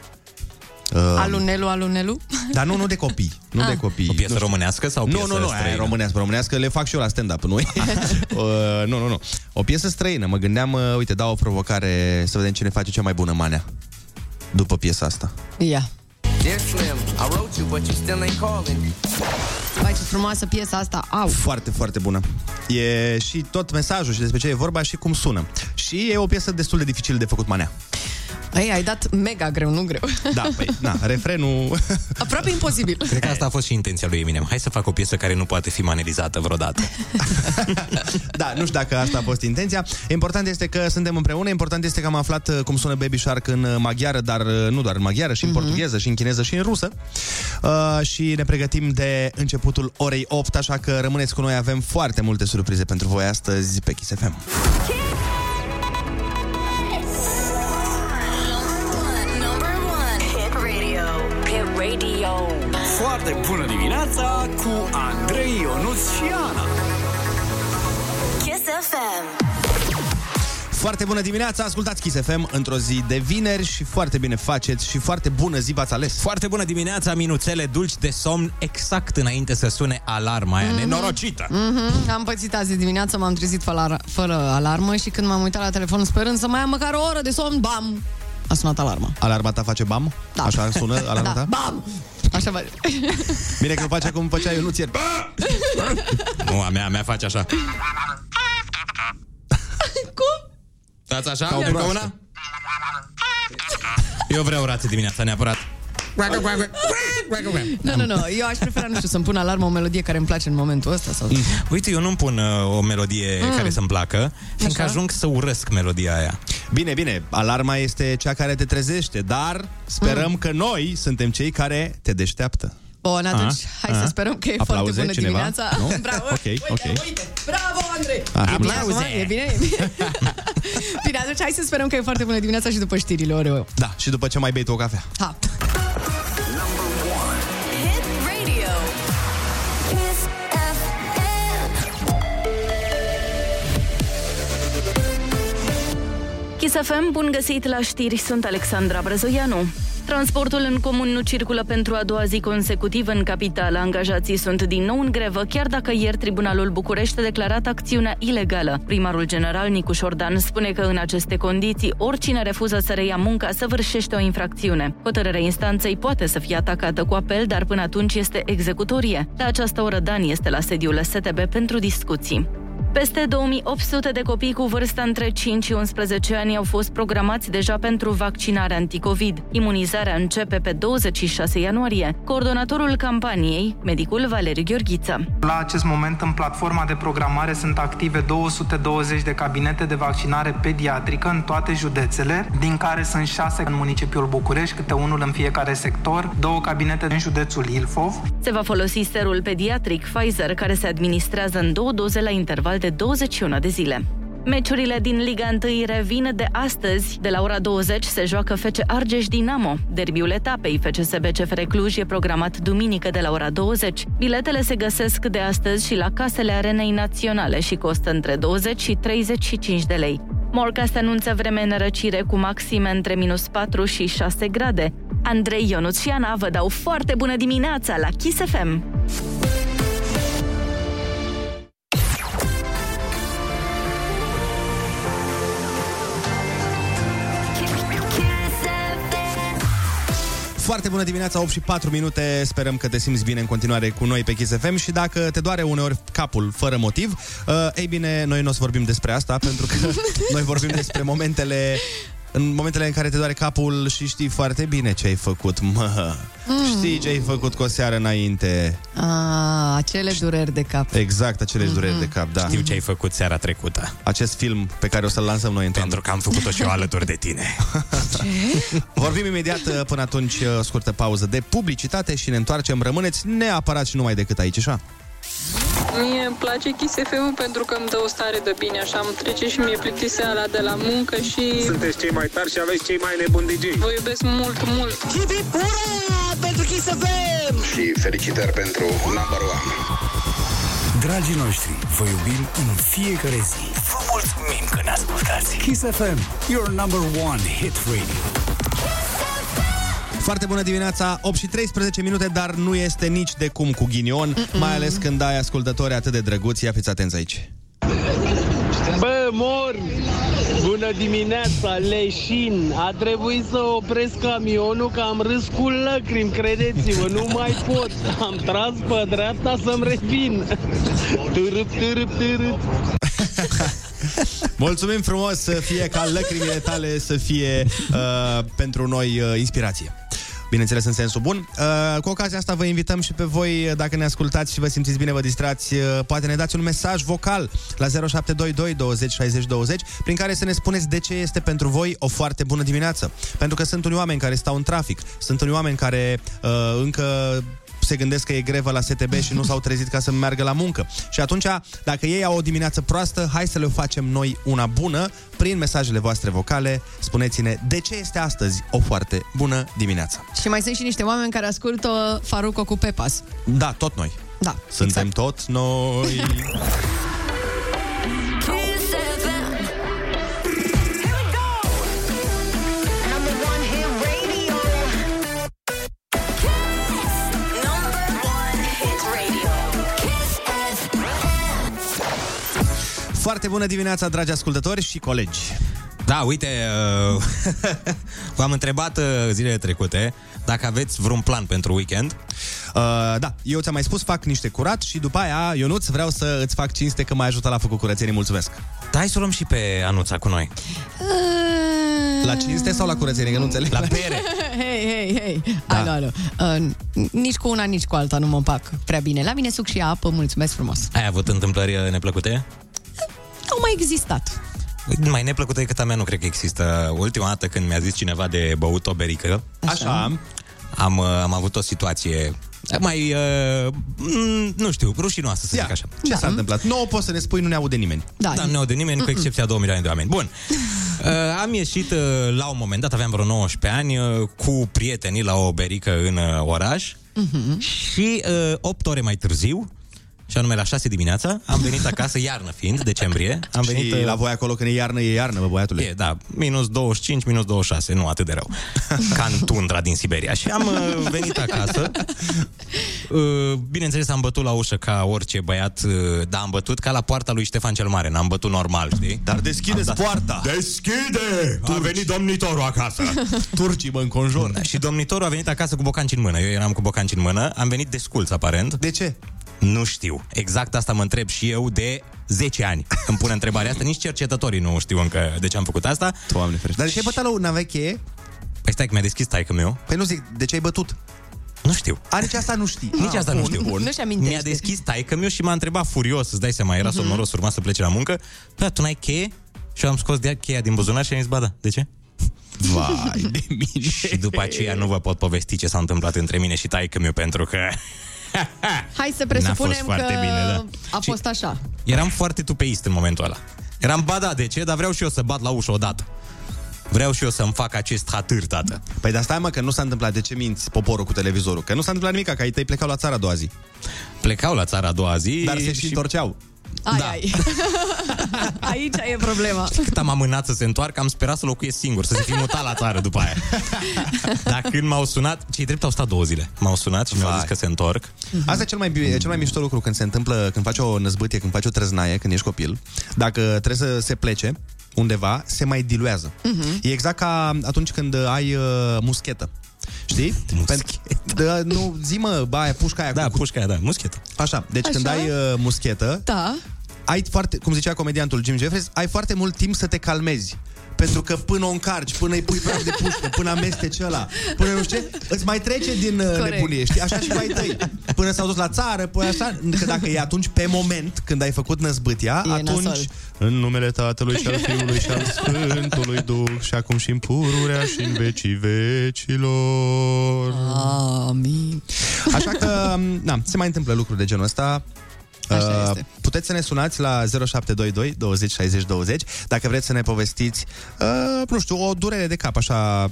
Uh, Alunelu, alunelu? dar nu, nu de copii. Nu Ah. de copii. O piesă Nu știu. românească sau o Nu, piesă nu, nu, aia e străină? românească, românească, le fac și eu la stand-up, nu? uh, nu, nu, nu. O piesă străină, mă gândeam, uh, uite, dau o provocare să vedem cine face cea mai bună manea după piesa asta. Ia. Dear Slim, I wrote you, but you still ain't calling. Vai, ce frumoasă piesa asta. Au. Foarte, foarte bună. E și tot mesajul și despre ce e vorba și cum sună. Și e o piesă destul de dificil de făcut manea. Ei, ai dat mega greu, nu greu. Da, păi, na, refrenul... Aproape imposibil. Cred că asta a fost și intenția lui Eminem. Hai să fac o piesă care nu poate fi manelizată vreodată. Da, nu știu dacă asta a fost intenția. Important este că suntem împreună, important este că am aflat uh, cum sună Baby Shark în uh, maghiară, dar uh, nu doar în maghiară, și în Mhm. portugheză, și în chineză, și în rusă. Uh, și ne pregătim de începutul orei 8, așa că rămâneți cu noi, avem foarte multe surprize pentru voi astăzi pe Kiss FM. Number Foarte bună dimineața cu Andrei Ionuț și Ana. Kiss FM. Foarte bună dimineața, ascultați Kiss FM într-o zi de vineri și foarte bine faceți și foarte bună zi v-ați ales. Foarte bună dimineața, minuțele dulci de somn, exact înainte să sune alarma aia nenorocită. Mm-hmm. Am pățit azi dimineața, m-am trezit fără, fără alarmă și când m-am uitat la telefon sperând să mai am măcar o oră de somn, bam! A sunat alarma. Alarma ta face bam? Da. Așa sună alarma da. ta? Bam! Așa va... Bine că nu face cum făcea eu, nu ți Nu, a mea, a mea face așa. Cum? Dați așa? Ca o Încă broască. una? Eu vreau rață dimineața, neapărat. Nu, nu, nu, eu aș prefera, nu știu, să-mi pun alarmă o melodie care îmi place în momentul ăsta sau... Uite, eu nu-mi pun uh, o melodie Mm. care să-mi placă, fiindcă Așa. ajung să urăsc melodia aia. Bine, bine, alarma este cea care te trezește, dar sperăm Mm. că noi suntem cei care te deșteaptă. Bun, atunci, A, hai a. să sperăm că e Aplauze, foarte bună cineva? dimineața. Nu? Bravo! Ok, uite, ok. uite! Bravo, Andrei! Așa, e bine aplauze. acum? E bine? E bine? bine, atunci hai să sperăm că e foarte bună dimineața și după știrile ore. Da, și după ce mai bei tu o cafea. Ha! Hit radio. Kiss FM. Kiss FM, bun găsit la știri, sunt Alexandra Brezoianu. Transportul în comun nu circulă pentru a doua zi consecutivă în capitală. Angajații sunt din nou în grevă, chiar dacă ieri Tribunalul București a declarat acțiunea ilegală. Primarul general Nicu Șordan spune că în aceste condiții, oricine refuză să reia munca săvârșește o infracțiune. Hotărârea instanței poate să fie atacată cu apel, dar până atunci este executorie. La această oră Dan este la sediul STB pentru discuții. Peste 2800 de copii cu vârsta între 5 și 11 ani au fost programați deja pentru vaccinare anticovid. Imunizarea începe pe 26 ianuarie. Coordonatorul campaniei, medicul Valeriu Gheorghiță. La acest moment, în platforma de programare sunt active 220 de cabinete de vaccinare pediatrică în toate județele, din care sunt 6 în municipiul București, câte unul în fiecare sector, două cabinete în județul Ilfov, Se va folosi serul pediatric Pfizer, care se administrează în două doze la interval de 21 de zile. Meciurile din Liga 1 revin de astăzi. De la ora 20 se joacă FC Argeș Dinamo. Derbiul etapei FCSB CFR Cluj e programat duminică de la ora 20. Biletele se găsesc de astăzi și la casele Arenei Naționale și costă între 20 și 35 de lei. Morcast anunță vreme în răcire cu maxime între minus 4 și 6 grade. Andrei Ionuț și Ana vă dau foarte bună dimineața la Kiss FM! Foarte bună dimineața, 8 și 4 minute. Sperăm că te simți bine în continuare cu noi pe Kiss FM și dacă te doare uneori capul fără motiv, uh, ei bine, noi nu o să vorbim despre asta, pentru că noi vorbim despre momentele în momentele în care te doare capul și știi foarte bine ce ai făcut, mă. Mm. Știi ce ai făcut cu o seară înainte. A, acele dureri de cap. Exact, acele mm-hmm. dureri de cap, da. Știu ce ai făcut seara trecută. Acest film pe care o să-l lansăm noi în Pentru că am făcut-o și eu alături de tine. Vorbim imediat uh, până atunci uh, scurtă pauză de publicitate și ne întoarcem. Rămâneți neapărat și numai decât aici, așa? Mie îmi place Kiss FM pentru că îmi dă o stare de bine, așa îmi trece și mie plictiseala de la muncă și... Sunteți cei mai tari și aveți cei mai nebuni DJ. Vă iubesc mult, mult! Hip hip ura pentru Kiss FM! Și felicitări pentru number one. Dragii noștri, vă iubim în fiecare zi. Vă mulțumim că ne ascultați. Kiss FM, your number one hit radio. Foarte bună dimineața, 8 și 13 minute, dar nu este nici de cum cu ghinion, Mm-mm. mai ales când ai ascultători atât de drăguți. Ia fiți atenți aici. Bă, mor! Bună dimineața, leșin! A trebuit să opresc camionul că am râs cu lacrimi, credeți-mă, nu mai pot. Am tras pe dreapta să-mi revin. Târâp, târâp, târâp. Mulțumim frumos să fie ca lăcrimile tale să fie uh, pentru noi uh, inspirație. Bineînțeles, în sensul bun. Uh, cu ocazia asta vă invităm și pe voi, dacă ne ascultați și vă simțiți bine, vă distrați, uh, poate ne dați un mesaj vocal la 0722 20 60 20, prin care să ne spuneți de ce este pentru voi o foarte bună dimineață. Pentru că sunt unii oameni care stau în trafic, sunt unii oameni care uh, încă se gândesc că e grevă la STB și nu s-au trezit ca să meargă la muncă. Și atunci, dacă ei au o dimineață proastă, hai să le facem noi una bună prin mesajele voastre vocale. Spuneți-ne de ce este astăzi o foarte bună dimineață. Și mai sunt și niște oameni care ascultă Faruco cu Pepas. Da, tot noi. Da, Suntem toți noi. Foarte bună dimineața, dragi ascultători și colegi. Da, uite, uh, v-am întrebat uh, zilele trecute dacă aveți vreun plan pentru weekend. Uh, da, eu ți-am mai spus, fac niște curat și după aia, Ionuț, vreau să îți fac cinste că m-ai ajutat la făcut curățenie. Mulțumesc! Da, hai să o luăm și pe Anuța cu noi. La cinste sau la curățenie? Că nu înțeleg. La bere. Hei, hei, hei. Da. Alo, alo. Uh, nici cu una, nici cu alta nu mă împac prea bine. La mine suc și apă, mulțumesc frumos. Ai avut întâmplări uh, neplăcute? Au mai existat. Mai neplăcută decât a mea nu cred că există. Ultima dată când mi-a zis cineva de băut o berică, Așa. am, uh, am avut o situație mai, uh, m, nu știu, rușinoasă să Ia, zic așa. Ce s-a întâmplat? Nu poți să ne spui, nu ne aude nimeni. Da, Da, nu de nimeni, cu excepția 2 milioane de oameni. Bun. Uh, am ieșit uh, la un moment dat, aveam vreo 19 ani, uh, cu prietenii la o berică în uh, oraș Mhm. și uh, 8 ore mai târziu, și anume la 6 dimineața, am venit acasă, iarnă fiind, decembrie. Am și venit, uh, la voi acolo când e iarnă, e iarnă, bă, băiatule. E, da, minus 25, minus 26, nu atât de rău. Ca în tundra din Siberia. Și am uh, venit acasă. Uh, bineînțeles, am bătut la ușă ca orice băiat, uh, dar am bătut ca la poarta lui Ștefan cel Mare. N-am bătut normal, știi? Dar deschideți Am dat- poarta! Deschide! A venit domnitorul acasă. Turcii mă înconjur. Da, și domnitorul a venit acasă cu bocanci în mână. Eu eram cu bocanci în mână. Am venit desculț, aparent. De ce? Nu știu. Exact asta mă întreb și eu de 10 ani. Îmi pun întrebarea asta. Nici cercetătorii nu știu încă de ce am făcut asta. Doamne ferește. Dar de ce ai bătat la un aveai cheie? Păi stai că mi-a deschis taică meu. Păi nu zic, de ce ai bătut? Nu știu. A, nici asta nu știi. Nici asta nu bun, știu. Bun. Nu-și amintește. Mi-a deschis taică meu și m-a întrebat furios, îți dai seama, era Mhm. somnoros, urma să plece la muncă. Da, tu n-ai cheie? Și eu am scos de cheia din buzunar și am zis, ba da, de ce? Vai de mine. Și după aceea nu vă pot povesti ce s-a întâmplat între mine și taică meu pentru că Hai să N-a fost presupunem foarte că bine, da. a fost așa. eram foarte tupeist în momentul ăla. Eram, ba da, de ce? Dar vreau și eu să bat la ușă odată. Vreau și eu să-mi fac acest hatâr, tată. Păi dar stai mă, că nu s-a întâmplat. De ce minți poporul cu televizorul? Că nu s-a întâmplat nimic, că ai tăi plecau la țara a doua zi. Plecau la țara a doua zi Dar se și întorceau. Ai, Da. ai. Aici e problema. Cât am amânat să se întoarcă, am sperat să locuiesc singur, să se fi mutat la țară după aia. Dar când m-au sunat, cei drept au stat două zile. M-au sunat și mi-au zis că se întorc. Asta e cel mai, bi- cel mai mișto lucru când se întâmplă, când faci o năzbâtie, când faci o trăznaie, când ești copil. Dacă trebuie să se plece undeva, se mai diluează. Mhm. E exact ca atunci când ai uh, muschetă. Știi? Pentru, da, nu, zi mă, ba, aia, pușca aia. Da, cu, pușca aia, da, muschetă. Așa, deci Așa? când ai uh, muschetă, Da. ai foarte, cum zicea comediantul Jim Jeffries, ai foarte mult timp să te calmezi. Pentru că până o încarci, până îi pui praf de pușcă, până amesteci ăla, până nu știu ce, îți mai trece din uh, Corect. nebunie, știi? Așa și cu ai tăi. Până s-au dus la țară, până așa, că dacă e atunci pe moment, când ai făcut năzbâtia, E atunci, nasol. în numele Tatălui și al Fiului și al Sfântului Duh, și acum și în pururea și în vecii vecilor. Amin. Așa că, na, se mai întâmplă lucruri de genul ăsta. Așa Uh, este. puteți să ne sunați la 0722 20 60 20 dacă vreți să ne povestiți, uh, nu știu, o durere de cap, așa,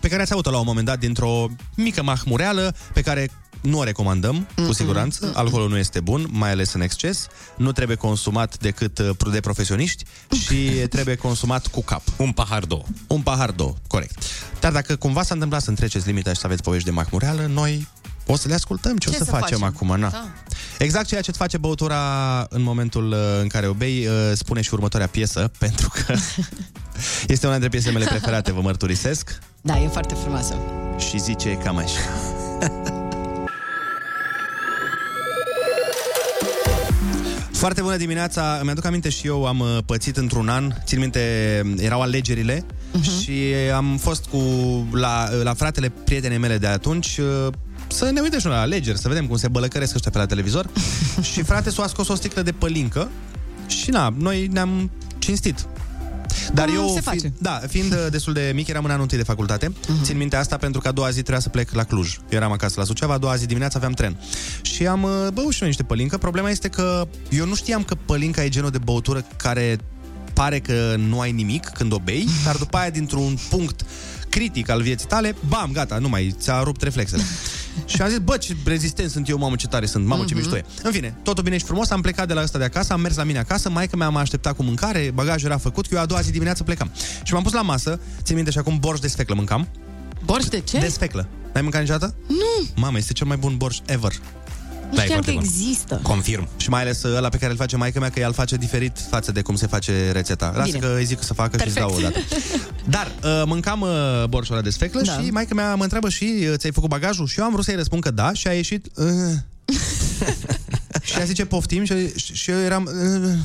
pe care ați avut-o la un moment dat dintr-o mică mahmureală pe care nu o recomandăm, cu siguranță. Alcoolul nu este bun, mai ales în exces. Nu trebuie consumat decât uh, de profesioniști și trebuie consumat cu cap. Un pahar două. Un pahar două, corect. Dar dacă cumva s-a întâmplat să întreceți limita și să aveți povești de mahmureală, noi o să le ascultăm ce, Ce o să, să facem, facem? acum. Na. Da. Exact ceea ce îți face băutura în momentul uh, în care o bei, uh, spune și următoarea piesă, pentru că este una dintre piesele mele preferate, vă mărturisesc, Da, e foarte frumoasă. și zice cam așa. Foarte bună dimineața, mi-aduc aminte și eu am uh, pățit într-un an, țin minte, erau alegerile uh-huh. și am fost cu la, la fratele prietenei mele de atunci uh, să ne uităm și noi la alegeri, să vedem cum se bălăcăresc ăștia pe la televizor și frate s-a scos o sticlă de pălincă și na, noi ne-am cinstit. Dar Cum eu, se fi, face? da, fiind uh, destul de mic, eram în anul întâi de facultate. Uh-huh. Țin minte asta pentru că a doua zi trebuia să plec la Cluj. Eu eram acasă la Suceava, a doua zi dimineața aveam tren. Și am uh, băut și noi niște pălincă. Problema este că eu nu știam că pălinca e genul de băutură care pare că nu ai nimic când o bei, dar după aia dintr-un punct critic al vieții tale, bam, gata, nu mai, ți-a rupt reflexele. și am zis, bă, ce rezistent sunt eu, mamă, ce tare sunt, mamă, ce Mhm. mișto e. În fine, totul bine și frumos, am plecat de la ăsta de acasă, am mers la mine acasă, maica mea m-a așteptat cu mâncare, bagajul era făcut, că eu a doua zi dimineață plecam. Și m-am pus la masă, țin minte și acum borș de sfeclă mâncam. Borș de ce? De sfeclă. N-ai mâncat niciodată? Nu. Mamă, este cel mai bun borș ever. Nu Da, e știam că foarte bun. există. Confirm. Și mai ales ăla pe care îl face maica mea, că ea îl face diferit față de cum se face rețeta. Lasă Bine. că îi zic să facă și îți dau o Perfect. dată. Dar uh, mâncam uh, borșul ăla de sfeclă Da. da. și maica mea mă întreabă și uh, ți-ai făcut bagajul? Și eu am vrut să-i răspund că da și a ieșit... Uh, și ea zice poftim și, și, și eu eram...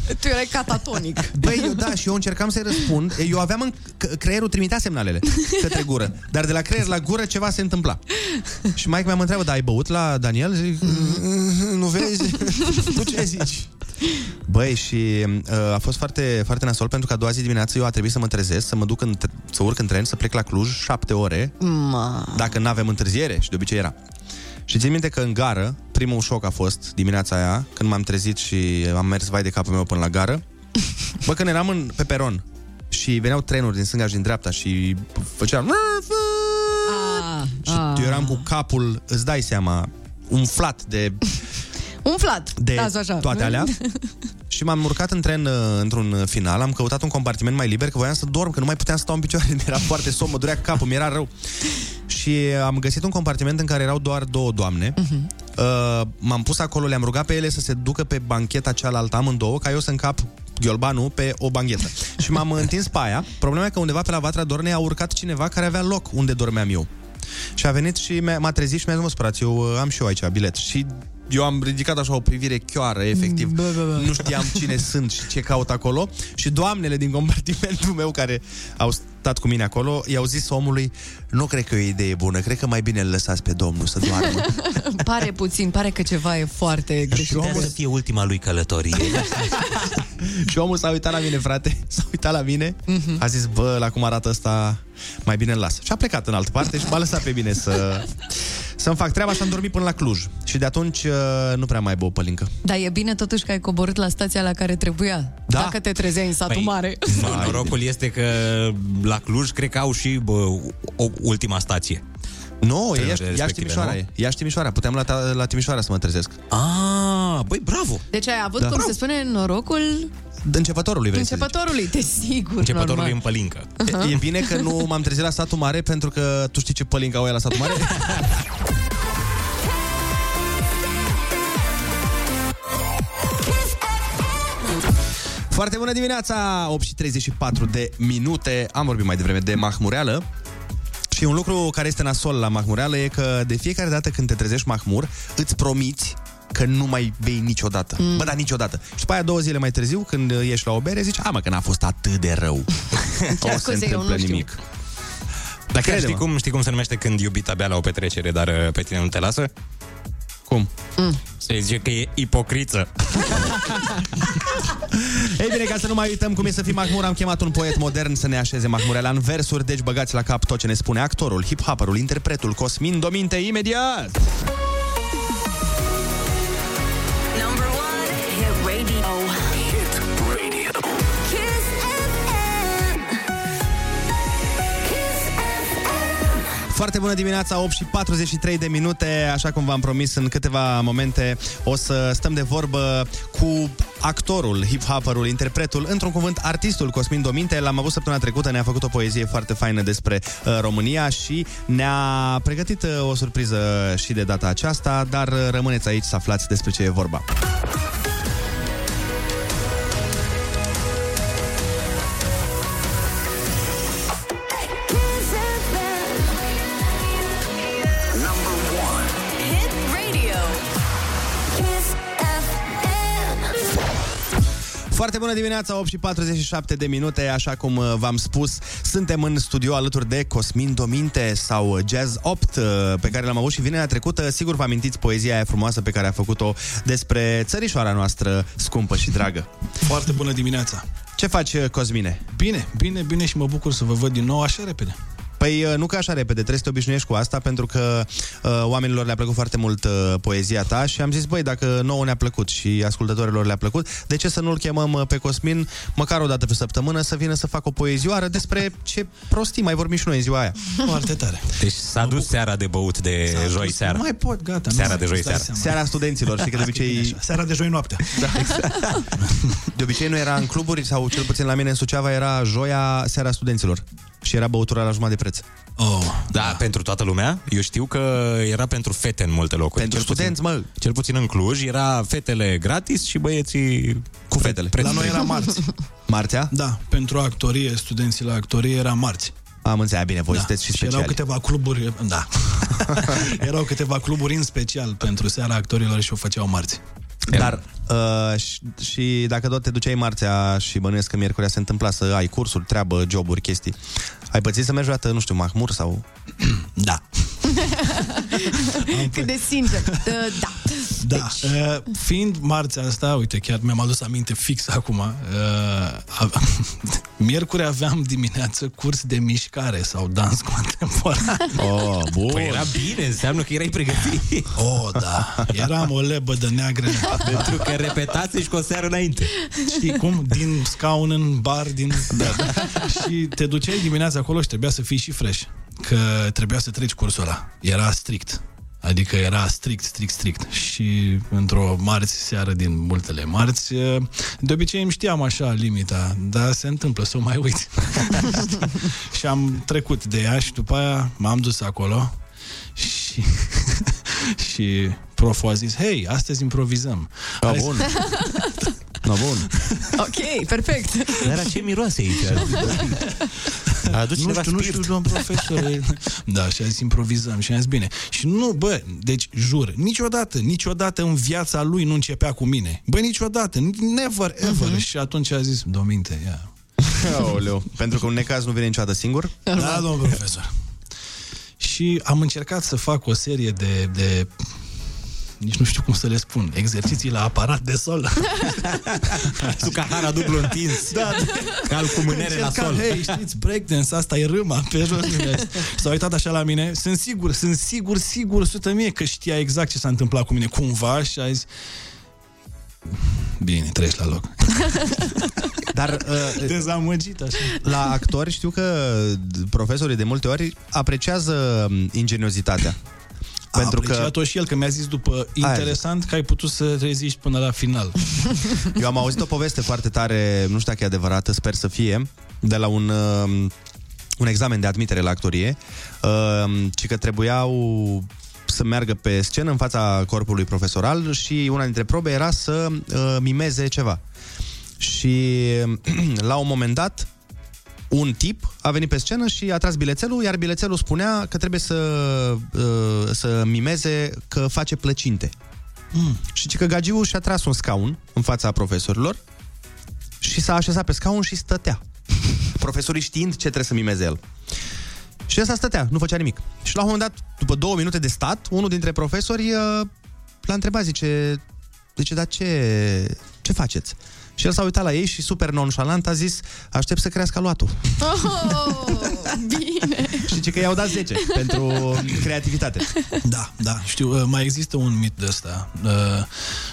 Uh, Tu erai catatonic. Băi, eu da, și eu încercam să-i răspund. Eu aveam în c- creierul trimitea semnalele către gură. Dar de la creier la gură ceva se întâmpla. Și maica mea mă întreabă, da, ai băut la Daniel? Zic, "Mm, nu vezi? tu ce zici? Băi, și uh, a fost foarte, foarte nasol pentru că a doua zi dimineață eu a trebuit să mă trezesc, să mă duc în, t- să urc în tren, să plec la Cluj, șapte ore, Ma. dacă nu avem întârziere, și de obicei era. Și țin minte că în gară, primul șoc a fost dimineața aia, când m-am trezit și am mers vai de capul meu până la gară. Bă, când eram în, pe peron și veneau trenuri din stânga și din dreapta și făceam... Ah, Și eu eram cu capul, îți dai seama, umflat de, Umflat. de Las așa. toate alea. Și m-am urcat în tren uh, într-un final, am căutat un compartiment mai liber, că voiam să dorm, că nu mai puteam stau în picioare, mi-era foarte somn, mă durea capul, mi-era rău. Și am găsit un compartiment în care erau doar două doamne. Uh, m-am pus acolo, le-am rugat pe ele să se ducă pe bancheta cealaltă, amândouă, ca eu să încap ghiolbanul pe o banchetă. și m-am întins pe aia. Problema e că undeva pe la Vatra Dornei a urcat cineva care avea loc unde dormeam eu. Și a venit și mi-a, m-a trezit și mi-a zis, mă, spărați, eu uh, am și eu aici bilet. Și eu am ridicat așa o privire chioară, efectiv. Bă, bă, bă. Nu știam cine sunt și ce caut acolo. Și doamnele din compartimentul meu care au stat cu mine acolo, i-au zis omului, nu cred că e o idee bună, cred că mai bine îl lăsați pe domnul să doarmă. Pare puțin, pare că ceva e foarte greșit. Putea să fie ultima lui călătorie. și omul s-a uitat la mine, frate, s-a uitat la mine, Mhm. a zis, bă, la cum arată ăsta, mai bine îl las. Și a plecat în altă parte și m-a lăsat pe mine să, să-mi fac treaba și am dormit până la Cluj. Și de atunci uh, nu prea mai bău pălincă. Dar e bine totuși că ai coborât la stația la care trebuia. Da. Dacă te trezeai în satul Păi, mare. Nu, norocul este că la Cluj cred că au și bă, o ultima stație. Nu, e Trenurile Iași, Iași respective, Timișoara nu? e. Iași Timișoara, puteam la, ta- la Timișoara să mă trezesc. Ah, băi, bravo! Deci ai avut, Da. cum se spune, norocul De începătorului, vrei să zici. începătorului, de sigur, Începătorului normal. în pălincă. E, e bine că nu m-am trezit la satul mare pentru că tu știi ce pălinca au ea la satul mare? Foarte bună dimineața, 8 și 34 de minute. Am vorbit mai devreme de mahmureală. Și un lucru care este nasol la mahmureală e că de fiecare dată când te trezești mahmur, îți promiți că nu mai bei niciodată. Mm. Bă, dar niciodată. Și după aia două zile mai târziu, când ieși la o bere, zici, a, mă, că n-a fost atât de rău. Chiar o se scuze, eu întâmplă nu știu. nimic. Dar chiar Crede-mă. știi cum, știi cum se numește când iubita bea la o petrecere, dar uh, pe tine nu te lasă? Cum? Mm. Se zice că e ipocriță. Ei bine, ca să nu mai uităm cum e să fii mahmur, am chemat un poet modern să ne așeze mahmureala în versuri, deci băgați la cap tot ce ne spune actorul, hip-hopperul, interpretul Cosmin Dominte imediat! Foarte bună dimineața, 8 și 43 de minute, așa cum v-am promis în câteva momente o să stăm de vorbă cu actorul, hip-hopperul, interpretul, într-un cuvânt, artistul Cosmin Dominte. L-am avut săptămâna trecută, ne-a făcut o poezie foarte faină despre uh, România și ne-a pregătit uh, o surpriză și de data aceasta, dar uh, rămâneți aici să aflați despre ce e vorba. Foarte bună dimineața, 8 și 47 de minute, așa cum uh, v-am spus, suntem în studio alături de Cosmin Dominte sau Jazz 8, uh, pe care l-am avut și vinerea trecută. Sigur vă amintiți poezia aia frumoasă pe care a făcut-o despre țărișoara noastră scumpă și dragă. Foarte bună dimineața! Ce faci, uh, Cosmine? Bine, bine, bine și mă bucur să vă văd din nou așa repede. Păi uh, nu ca așa repede, trebuie să te obișnuiești cu asta pentru că uh, oamenilor le-a plăcut foarte mult uh, poezia ta și am zis, băi, dacă nouă ne-a plăcut și ascultătorilor le-a plăcut, de ce să nu-l chemăm uh, pe Cosmin măcar o dată pe săptămână să vină să facă o poezioară despre ce prostii mai vorbim și noi în ziua aia. Foarte tare. Deci s-a dus seara de băut de joi seara. Nu mai pot, gata. nu Seara mai de joi îți dai seara. seama. Seara studenților, știi că de obicei... Seara de joi noaptea. Da, exact. De obicei nu era în cluburi sau cel puțin la mine în Suceava era joia seara studenților și era băutura la jumătate de preț. Oh, da, da, pentru toată lumea. Eu știu că era pentru fete în multe locuri. Pentru cel studenți, puțin, mă. Cel puțin în Cluj era fetele gratis și băieții cu fetele. La noi era marți. Marțea? Da, pentru actorie, studenții la actorie era marți. Am înțeles, bine, voi sunteți și și erau speciali. câteva cluburi, da. erau câteva cluburi în special pentru seara actorilor și o făceau marți. Dar uh, și, și dacă tot te duceai marțea și bănuiesc că miercurea se întâmpla să ai cursuri, treabă, joburi, chestii, ai pățit să mergi o dată, nu știu, Mahmur sau... Da. Cât de sincer. Uh, da. Da, deci... uh, fiind marțea asta, uite, chiar mi-am adus aminte fix acum, uh, a, miercuri aveam dimineață curs de mișcare sau dans contemporan. Oh, bun. Păi era bine, înseamnă că erai pregătit. Oh, da. Eram o lebădă neagră. Pentru că repetați și cu o seară înainte. Știi cum? Din scaun în bar, din... Da. și te duceai dimineața acolo și trebuia să fii și fresh. Că trebuia să treci cursul ăla. Era strict. Adică era strict, strict, strict. Și într-o marți seară din multele marți, de obicei îmi știam așa limita, dar se întâmplă să o mai uit. și am trecut de ea și după aia m-am dus acolo și, și proful a zis, hei, astăzi improvizăm. Ah, Hai bun. să- No, bun. Ok, perfect. Dar ce miroase aici? A adus nu cineva știu, nu spirit. știu, domn profesor. da, și a zis improvizăm. Și am zis, bine. Și nu, bă, deci jur, niciodată, niciodată în viața lui nu începea cu mine. Bă, niciodată, never, ever. Uh-huh. Și atunci a zis, dominte, ia. Aoleu. Pentru că un necaz nu vine niciodată singur? Da, domn profesor. Și am încercat să fac o serie de, de nici nu știu cum să le spun, exerciții la aparat de sol. Cu Kahara dublu întins. Da, Cal cu mânere la Încercam, sol. Hei, știți, breakdance, asta e râma pe jos. S-a uitat așa la mine. Sunt sigur, sunt sigur, sigur, 100 mie că știa exact ce s-a întâmplat cu mine cumva și a zis Bine, treci la loc. Dar uh, Dezamăgit așa. la actori știu că profesorii de multe ori apreciază um, ingeniozitatea. A Pentru că apreciat-o și el, că mi-a zis după interesant că ai putut să reziști până la final. eu am auzit o poveste foarte tare, nu știu dacă e adevărată, sper să fie, de la un, uh, un examen de admitere la actorie, uh, ci că trebuiau să meargă pe scenă în fața corpului profesoral și una dintre probe era să uh, mimeze ceva. Și la un moment dat, un tip a venit pe scenă și a tras bilețelul, iar bilețelul spunea că trebuie să, uh, să mimeze că face plăcinte. Mm. Și ci că Gagiu și-a tras un scaun în fața profesorilor și s-a așezat pe scaun și stătea. Profesorii știind ce trebuie să mimeze el. Și ăsta stătea, nu făcea nimic. Și la un moment dat, după două minute de stat, unul dintre profesori uh, l-a întrebat, zice, zice, dar ce, ce faceți? Și el s-a uitat la ei și super nonșalant a zis, aștept să crească aluatul. Oh, bine. Și zice că i-au dat 10 pentru creativitate. Da, da, știu, uh, mai există un mit de ăsta. Uh,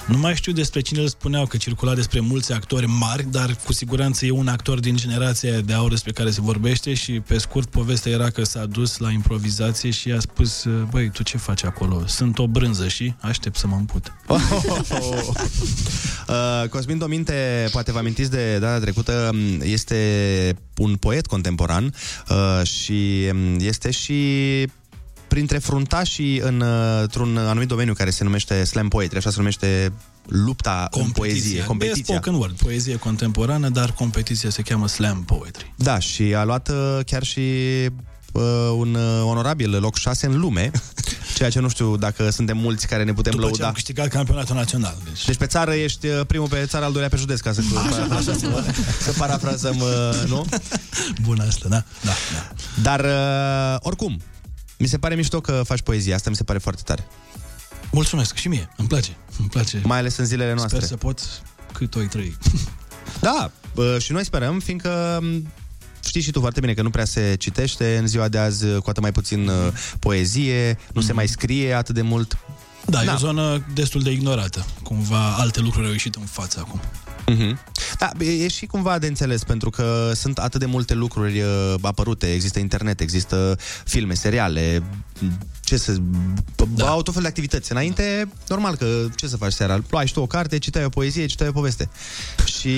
Nu mai știu despre cine îl spuneau, că circula despre mulți actori mari, dar cu siguranță e un actor din generația de aur despre care se vorbește și pe scurt povestea era că s-a dus la improvizație și i-a spus, uh, băi, tu ce faci acolo? Sunt o brânză și aștept să mă împut. Uh, Cosmin Dominte, poate vă amintiți de data trecută, m, este un poet contemporan uh, și m, este și printre fruntașii în, uh, într-un anumit domeniu care se numește slam poetry, așa se numește lupta în poezie, E competiția. spoken word, poezie contemporană, dar competiția se cheamă slam poetry. Da, și a luat uh, chiar și uh, un uh, onorabil loc 6 în lume, ceea ce nu știu dacă suntem mulți care ne putem După ce lăuda. am câștigat campionatul național. Deci. Deci pe țară ești uh, primul pe țară, al doilea pe județ, ca să parafrazăm, uh, să parafrazăm uh, nu? Bună asta, da? Da, da. Dar, uh, oricum, mi se pare mișto că faci poezie, asta mi se pare foarte tare. Mulțumesc și mie, îmi place. Îmi place. Mai ales în zilele noastre. Sper să pot cât o trăi. Da, uh, și noi sperăm, fiindcă m, știi și tu foarte bine că nu prea se citește în ziua de azi, uh, cu atât mai puțin uh, poezie, nu se mai scrie atât de mult. Da, e o zonă destul de ignorată. Cumva alte lucruri au ieșit în față acum. Mhm. Da, e e și cumva de înțeles, pentru că sunt atât de multe lucruri uh, apărute. Există internet, există filme, seriale, ce să... Da. Au tot fel de activități. Înainte, normal că ce să faci seara? Luai și tu o carte, citeai o poezie, citeai o poveste. Și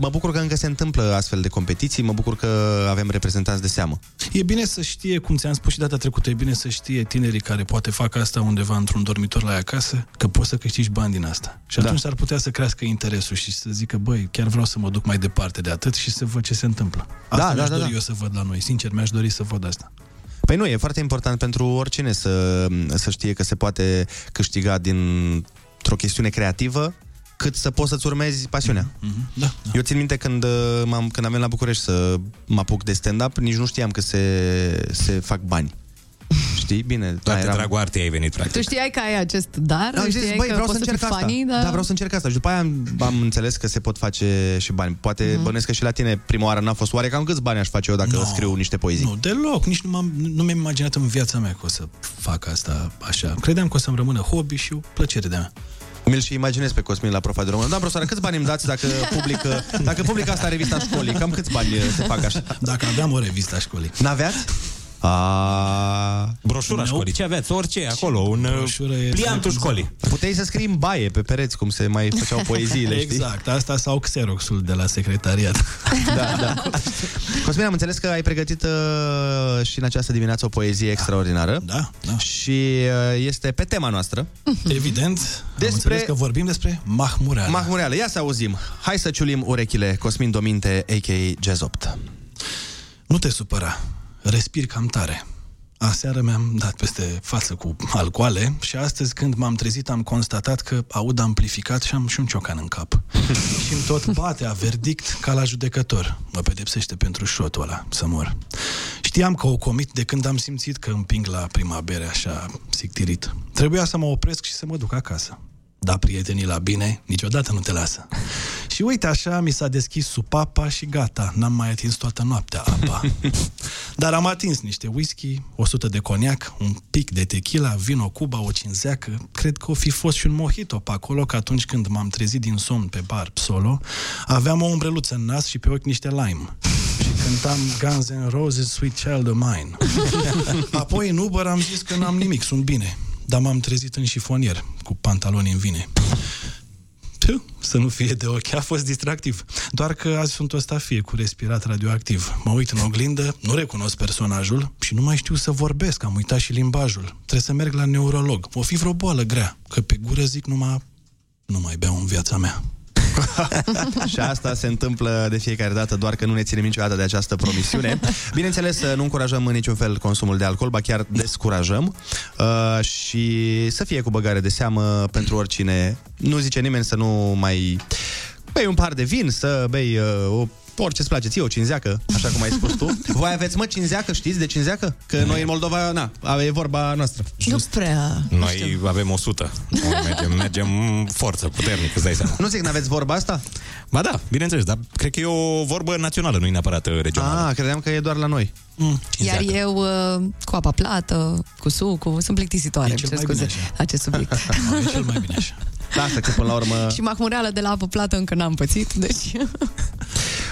mă bucur că încă se întâmplă astfel de competiții, mă bucur că avem reprezentanți de seamă. E bine să știe, cum ți-am spus și data trecută, e bine să știe tinerii care poate fac asta undeva într-un dormitor la ei acasă, că poți să câștigi bani din asta. Și atunci Da. s-ar putea să crească interesul și să zică, băi, chiar vreau să mă duc mai departe de atât și să văd ce se întâmplă. Asta Da, mi-aș da, da, dori da. eu să văd la noi. Sincer, mi-aș dori să văd asta. Păi nu, e foarte important pentru oricine să, să știe că se poate câștiga dintr-o chestiune creativă cât să poți să-ți urmezi pasiunea. Mm-hmm. Da, da. Eu țin minte când, uh, m-am, când am venit la București să mă apuc de stand-up, nici nu știam că se, se fac bani. Știi? Bine. Toate eram- dragul artei ai venit, practic. Tu știai că ai acest dar? Am zis, știai băi, că vreau să poți încerc fii asta. funny, Da, vreau să încerc asta. Și după aia am, am înțeles că se pot face și bani. Poate Mhm. mm-hmm. bănesc că și la tine prima oară n-a fost. Oare cam câți bani aș face eu dacă No. scriu niște poezii? Nu, deloc. Nici nu, m-am, nu mi-am imaginat în viața mea că o să fac asta așa. Credeam că o să-mi rămână hobby și o plăcere de-a mea. Mi-l și imaginez pe Cosmin la profa de română. Da, profesoară, câți bani îmi dați dacă public, dacă public asta revista școlii? Cam câți bani uh, se fac așa? Dacă aveam o revistă a școlii. N-aveați? A... Broșura școlii, ce aveți? Orice, acolo, un Broșură e- pliantul școlii. Puteai să scrii în baie pe pereți, cum se mai făceau poeziile, știi? Exact, asta sau Xeroxul de la secretariat. Da, da. Cosmin, am înțeles că ai pregătit uh, și în această dimineață o poezie extraordinară. Da, da. Și uh, este pe tema noastră. Evident, Despre- am înțeles că vorbim despre mahmureală. Mahmureală, ia să auzim. Hai să ciulim urechile. Cosmin Dominte, a.k.a. Jazz 8. Nu te supăra, respiri cam tare. Aseară mi-am dat peste față cu alcoale și astăzi când m-am trezit am constatat că aud amplificat și am și un ciocan în cap. și îmi tot bate a verdict ca la judecător. Mă pedepsește pentru șotul ăla, să mor. Știam că o comit de când am simțit că împing la prima bere așa sictirit. Trebuia să mă opresc și să mă duc acasă. Da, prietenii la bine, niciodată nu te lasă. Și uite așa, mi s-a deschis supapa și gata, n-am mai atins toată noaptea apa. Dar am atins niște whisky, 100 de coniac, un pic de tequila, vino Cuba, o cinzeacă. Cred că o fi fost și un mojito pe acolo, că atunci când m-am trezit din somn pe bar solo, aveam o umbreluță în nas și pe ochi niște lime. Și cântam Guns N' Roses, Sweet Child of Mine. Apoi în Uber am zis că n-am nimic, sunt bine. Dar m-am trezit în șifonier, cu pantaloni în vine. Tu, să nu fie de ochi, a fost distractiv. Doar că azi sunt o stafie cu respirat radioactiv. Mă uit în oglindă, nu recunosc personajul și nu mai știu să vorbesc, am uitat și limbajul. Trebuie să merg la neurolog. O fi vreo boală grea, că pe gură zic numai nu mai beau în viața mea. și asta se întâmplă de fiecare dată, doar că nu ne ținem niciodată de această promisiune. Bineînțeles, nu încurajăm în niciun fel consumul de alcool, ba chiar descurajăm uh, și să fie cu băgare de seamă pentru oricine. Nu zice nimeni să nu mai bei un par de vin, să bei uh, o orice îți place, ție o cinzeacă, așa cum ai spus tu. Voi aveți, mă, cinzeacă, știți de cinzeacă? Că noi în Moldova, na, e vorba noastră. Nu prea. Noi avem 100. Noi mergem, mergem forță, puternic, îți dai seama. Nu zic, n-aveți vorba asta? Ba da, bineînțeles, dar cred că e o vorbă națională, nu e neapărat uh, regională. Ah, credeam că e doar la noi. Mm, Iar eu uh, cu apa plată, cu sucul, sunt plictisitoare, E îmi cel cer mai bine scuze, acest subiect. E cel mai bine așa. Da, asta că până la urmă... și mahmureală de la apă plată încă n-am pățit, deci...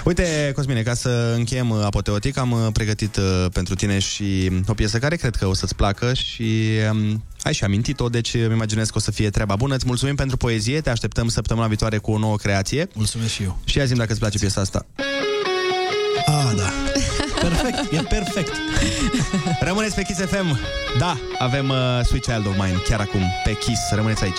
Uite, Cosmine, ca să încheiem uh, apoteotic, am uh, pregătit uh, pentru tine și o piesă care cred că o să-ți placă și um, ai și amintit-o, deci îmi imaginez că o să fie treaba bună. Îți mulțumim pentru poezie, te așteptăm săptămâna viitoare cu o nouă creație. Mulțumesc și eu. Și azi dacă îți place piesa asta. Ah, da. Perfect, e perfect. Rămâneți pe Kiss FM. Da, avem uh, Sweet Child of Mine chiar acum pe Kiss. Rămâneți aici.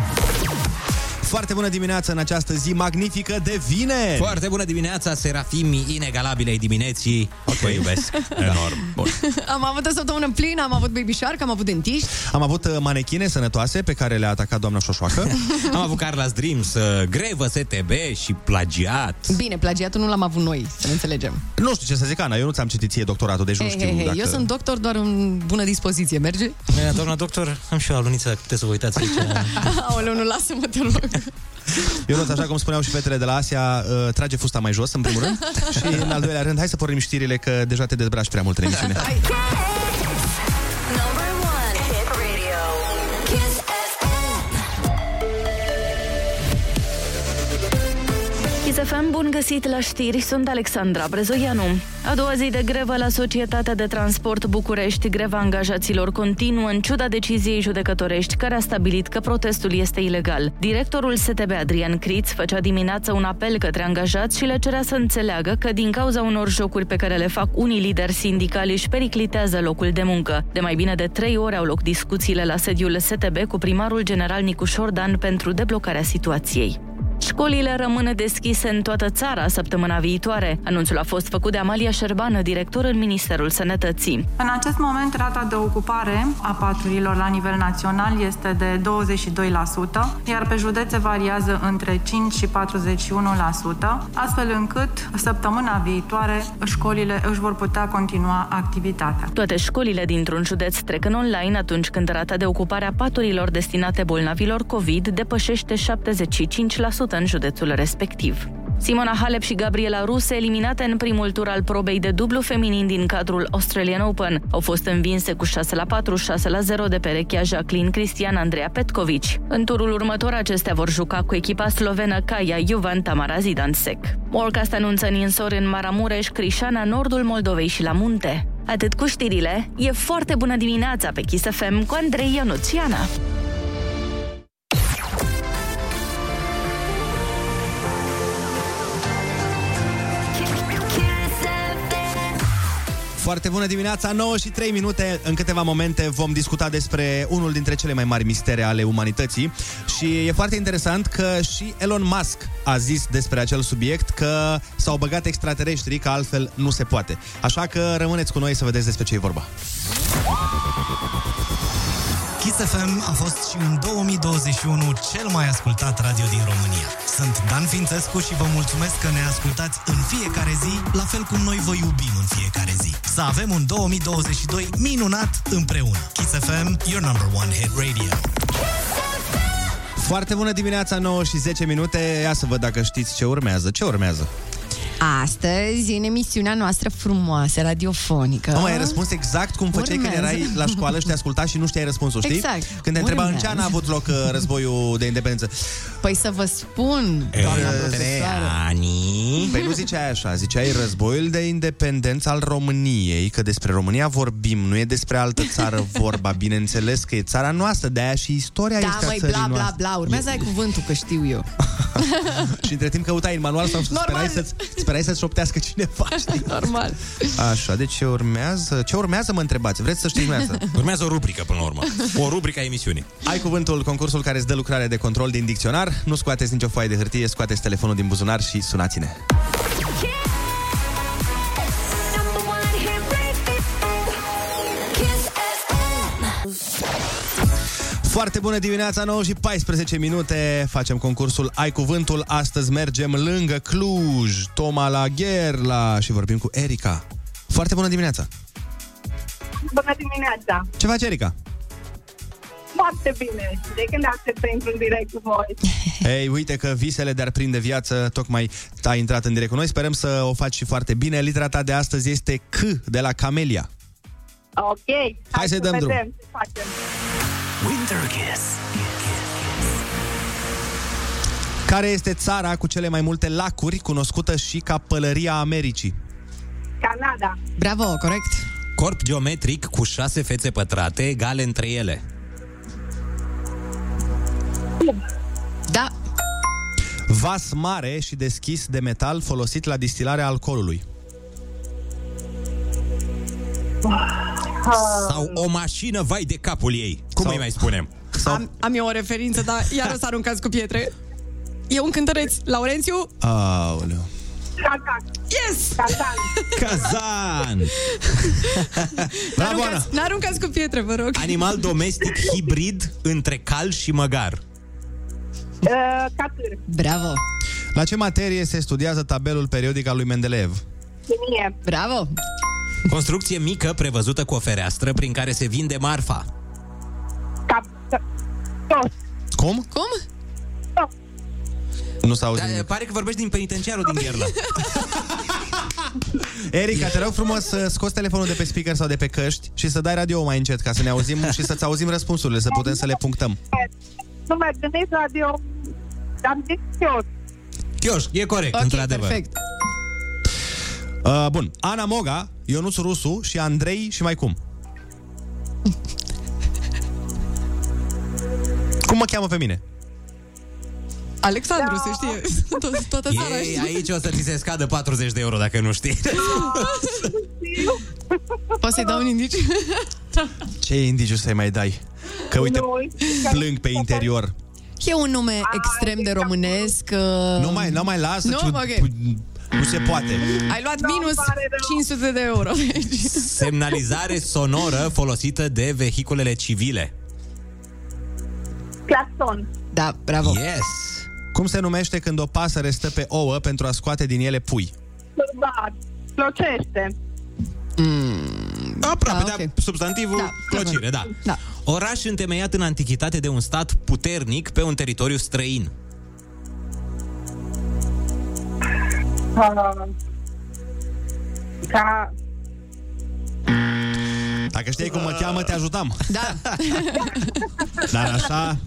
Foarte bună dimineața în această zi magnifică de vineri. Foarte bună dimineața, serafimii inegalabilei dimineții. Vă iubesc enorm. Bun. am avut o săptămână plină, am avut baby shark, am avut dentiști. Am avut uh, manechine sănătoase pe care le-a atacat doamna Șoșoacă. Am avut Carla's Dreams, uh, grevă STB și plagiat. Bine, plagiatul nu l-am avut noi, să ne înțelegem. nu știu ce să zic, Ana, eu nu ți-am citit ție doctoratul, deci nu Hei, știu hei, hei, dacă... eu sunt doctor doar în bună dispoziție, merge? Eh, Doamna doctor, am și eu aluniță, puteți să vă uitați aici. Aoleu, nu lasă-mă, te rog. Ionuț, așa cum spuneau și fetele de la Asia, uh, trage fusta mai jos, în primul rând. și în al doilea rând, hai să pornim știrile, că deja te dezbraci prea mult în emisiune. Number Kiss FM, bun găsit la știri, sunt Alexandra Brezoianu. A doua zi de grevă la Societatea de Transport București, greva angajaților continuă în ciuda deciziei judecătorești care a stabilit că protestul este ilegal. Directorul STB Adrian Criț făcea dimineață un apel către angajați și le cerea să înțeleagă că din cauza unor jocuri pe care le fac unii lideri sindicali își periclitează locul de muncă. De mai bine de trei ore au loc discuțiile la sediul STB cu primarul general Nicu Șordan pentru deblocarea situației. Școlile rămân deschise în toată țara săptămâna viitoare. Anunțul a fost făcut de Amalia Șerbană, director în Ministerul Sănătății. În acest moment, rata de ocupare a paturilor la nivel național este de 22%, iar pe județe variază între 5 și 41%, astfel încât săptămâna viitoare școlile își vor putea continua activitatea. Toate școlile dintr-un județ trec în online atunci când rata de ocupare a paturilor destinate bolnavilor COVID depășește 75% în județul respectiv. Simona Halep și Gabriela Ruse, eliminate în primul tur al probei de dublu feminin din cadrul Australian Open, au fost învinse cu 6 la 4, 6 la 0 de perechea Jacqueline Cristian Andreea Petkovici. În turul următor, acestea vor juca cu echipa slovenă Kaia Juvan Tamara Zidansek. Morcast anunță ninsori în Maramureș, Crișana, nordul Moldovei și la munte. Atât cu știrile, e foarte bună dimineața pe Kiss FM cu Andrei Ionuțiana. Foarte bună dimineața, 9 și 3 minute. În câteva momente vom discuta despre unul dintre cele mai mari mistere ale umanității și e foarte interesant că și Elon Musk a zis despre acel subiect că s-au băgat extraterestrii, că altfel nu se poate. Așa că rămâneți cu noi să vedeți despre ce e vorba. Kiss FM a fost și în 2021 cel mai ascultat radio din România. Sunt Dan Fințescu și vă mulțumesc că ne ascultați în fiecare zi, la fel cum noi vă iubim în fiecare zi. Să avem un 2022 minunat împreună. Kiss FM, your number one hit radio. Foarte bună dimineața, 9 și 10 minute. Ia să văd dacă știți ce urmează. Ce urmează? Astăzi, în emisiunea noastră frumoasă, radiofonică... Am mai răspuns exact cum făceai când Urmează. erai la școală și te asculta și nu știai răspunsul, știi? Exact. Când te întreba în ce an a Urmează. avut loc uh, războiul de independență. Păi să vă spun, doamna profesoară. ani. Păi nu ziceai așa, ziceai războiul de independență al României, că despre România vorbim, nu e despre altă țară vorba, bineînțeles că e țara noastră, de aia și istoria Da, este a măi, țării bla, bla, noastre. bla. Urmează ai cuvântul, că știu eu. Și între timp căutai în manual sau sperai, să sperai să-ți șoptească cineva, știi? Normal. Așa, deci ce urmează? Ce urmează, mă întrebați? Vreți să știți dumneavoastră? Urmează o rubrică până la urmă. O rubrică a emisiunii. Ai cuvântul, concursul care îți dă lucrare de control din dicționar. Nu scoateți nicio foaie de hârtie, scoateți telefonul din buzunar și sunați-ne. Foarte bună dimineața, 9 și 14 minute. Facem concursul Ai Cuvântul. Astăzi mergem lângă Cluj, Toma la Gherla și vorbim cu Erica. Foarte bună dimineața! Bună dimineața! Ce faci, Erica? Foarte bine! De când aștept să intru în direct cu voi? Ei, uite că visele de-ar prinde viață tocmai a intrat în direct cu noi. Sperăm să o faci și foarte bine. Litera ta de astăzi este C de la Camelia. Ok, hai, Hai să-i dăm vedem drum. ce facem. Winter Kiss. Care este țara cu cele mai multe lacuri, cunoscută și ca Pălăria Americii? Canada. Bravo, corect. Corp geometric cu șase fețe pătrate egale între ele. Da. Vas mare și deschis de metal folosit la distilarea alcoolului. Sau o mașină vai de capul ei. Cum Sau... îi mai spunem? Am, am eu o referință, dar iar o să aruncați cu pietre. E un cântăreț. Laurențiu? Aoleu. Kazan. Yes! Kazan. Kazan! Bravo, Ana! N-aruncați, n-aruncați cu pietre, vă rog. Animal domestic hibrid între cal și măgar. Uh, Catâr. Bravo. La ce materie se studiază tabelul periodic al lui Mendeleev? Chimie. Bravo. Construcție mică prevăzută cu o fereastră prin care se vinde marfa. Cap. Tos. Cum? Cum? Nu s-a auzit Da, nimic. pare că vorbești din penitenciarul din Gherla. Erica, te rog frumos să scoți telefonul de pe speaker sau de pe căști și să dai radio mai încet ca să ne auzim și să-ți auzim răspunsurile, să putem să le punctăm. Nu merge nici radio. Am zis eu. Chioș, e corect, Ok, într-adevăr. perfect. Uh, bun, Ana Moga, Ionuț Rusu și Andrei și mai cum? Cum mă cheamă pe mine? Alexandru, se știe. Tot, toată țara Ei, știe. aici o să ți se scadă 40 de euro dacă nu știi. Poți să-i dau un indiciu? Ce indiciu să-i mai dai? Că uite, plâng pe interior. E un nume extrem de românesc. uh, Nu mai, nu mai lasă. Nu? ci- Ok. Nu se poate. Ai luat minus 500 de euro. Semnalizare sonoră folosită de vehiculele civile. Clason. Da, bravo. Yes! Cum se numește când o pasăre stă pe ouă pentru a scoate din ele pui? Bărbat. Clocește. Aproape, Da, da, ok. substantivul Da, clocire, da. Da. Oraș întemeiat în antichitate de un stat puternic pe un teritoriu străin. Uh, ca... Dacă știai cum mă cheamă, te ajutam. Da. Dar așa,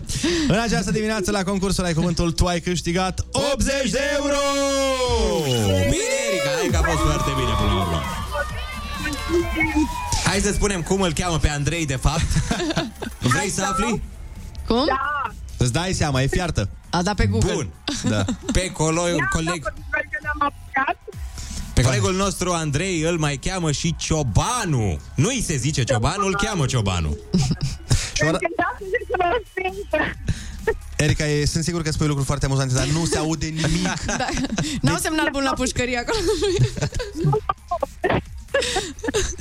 în această dimineață la concursul Ai Cuvântul, tu ai câștigat 80 de euro! Bine, Erica, hai că a fost foarte bine până la urmă. Hai să spunem cum îl cheamă pe Andrei, de fapt. Vrei să afli? Cum? Da. Îți dai seama, e fiartă. A dat pe Google. Bun. Da. Pe colo, coleg, colegul nostru Andrei îl mai cheamă și Ciobanu. Nu îi se zice Ciobanu, îl cheamă Ciobanu. Și ora... Încercați să zic că răspință. Erica, e, sunt sigur că spui lucruri foarte amuzante, dar nu se aude nimic. Da. N-au semnal bun la pușcărie acolo.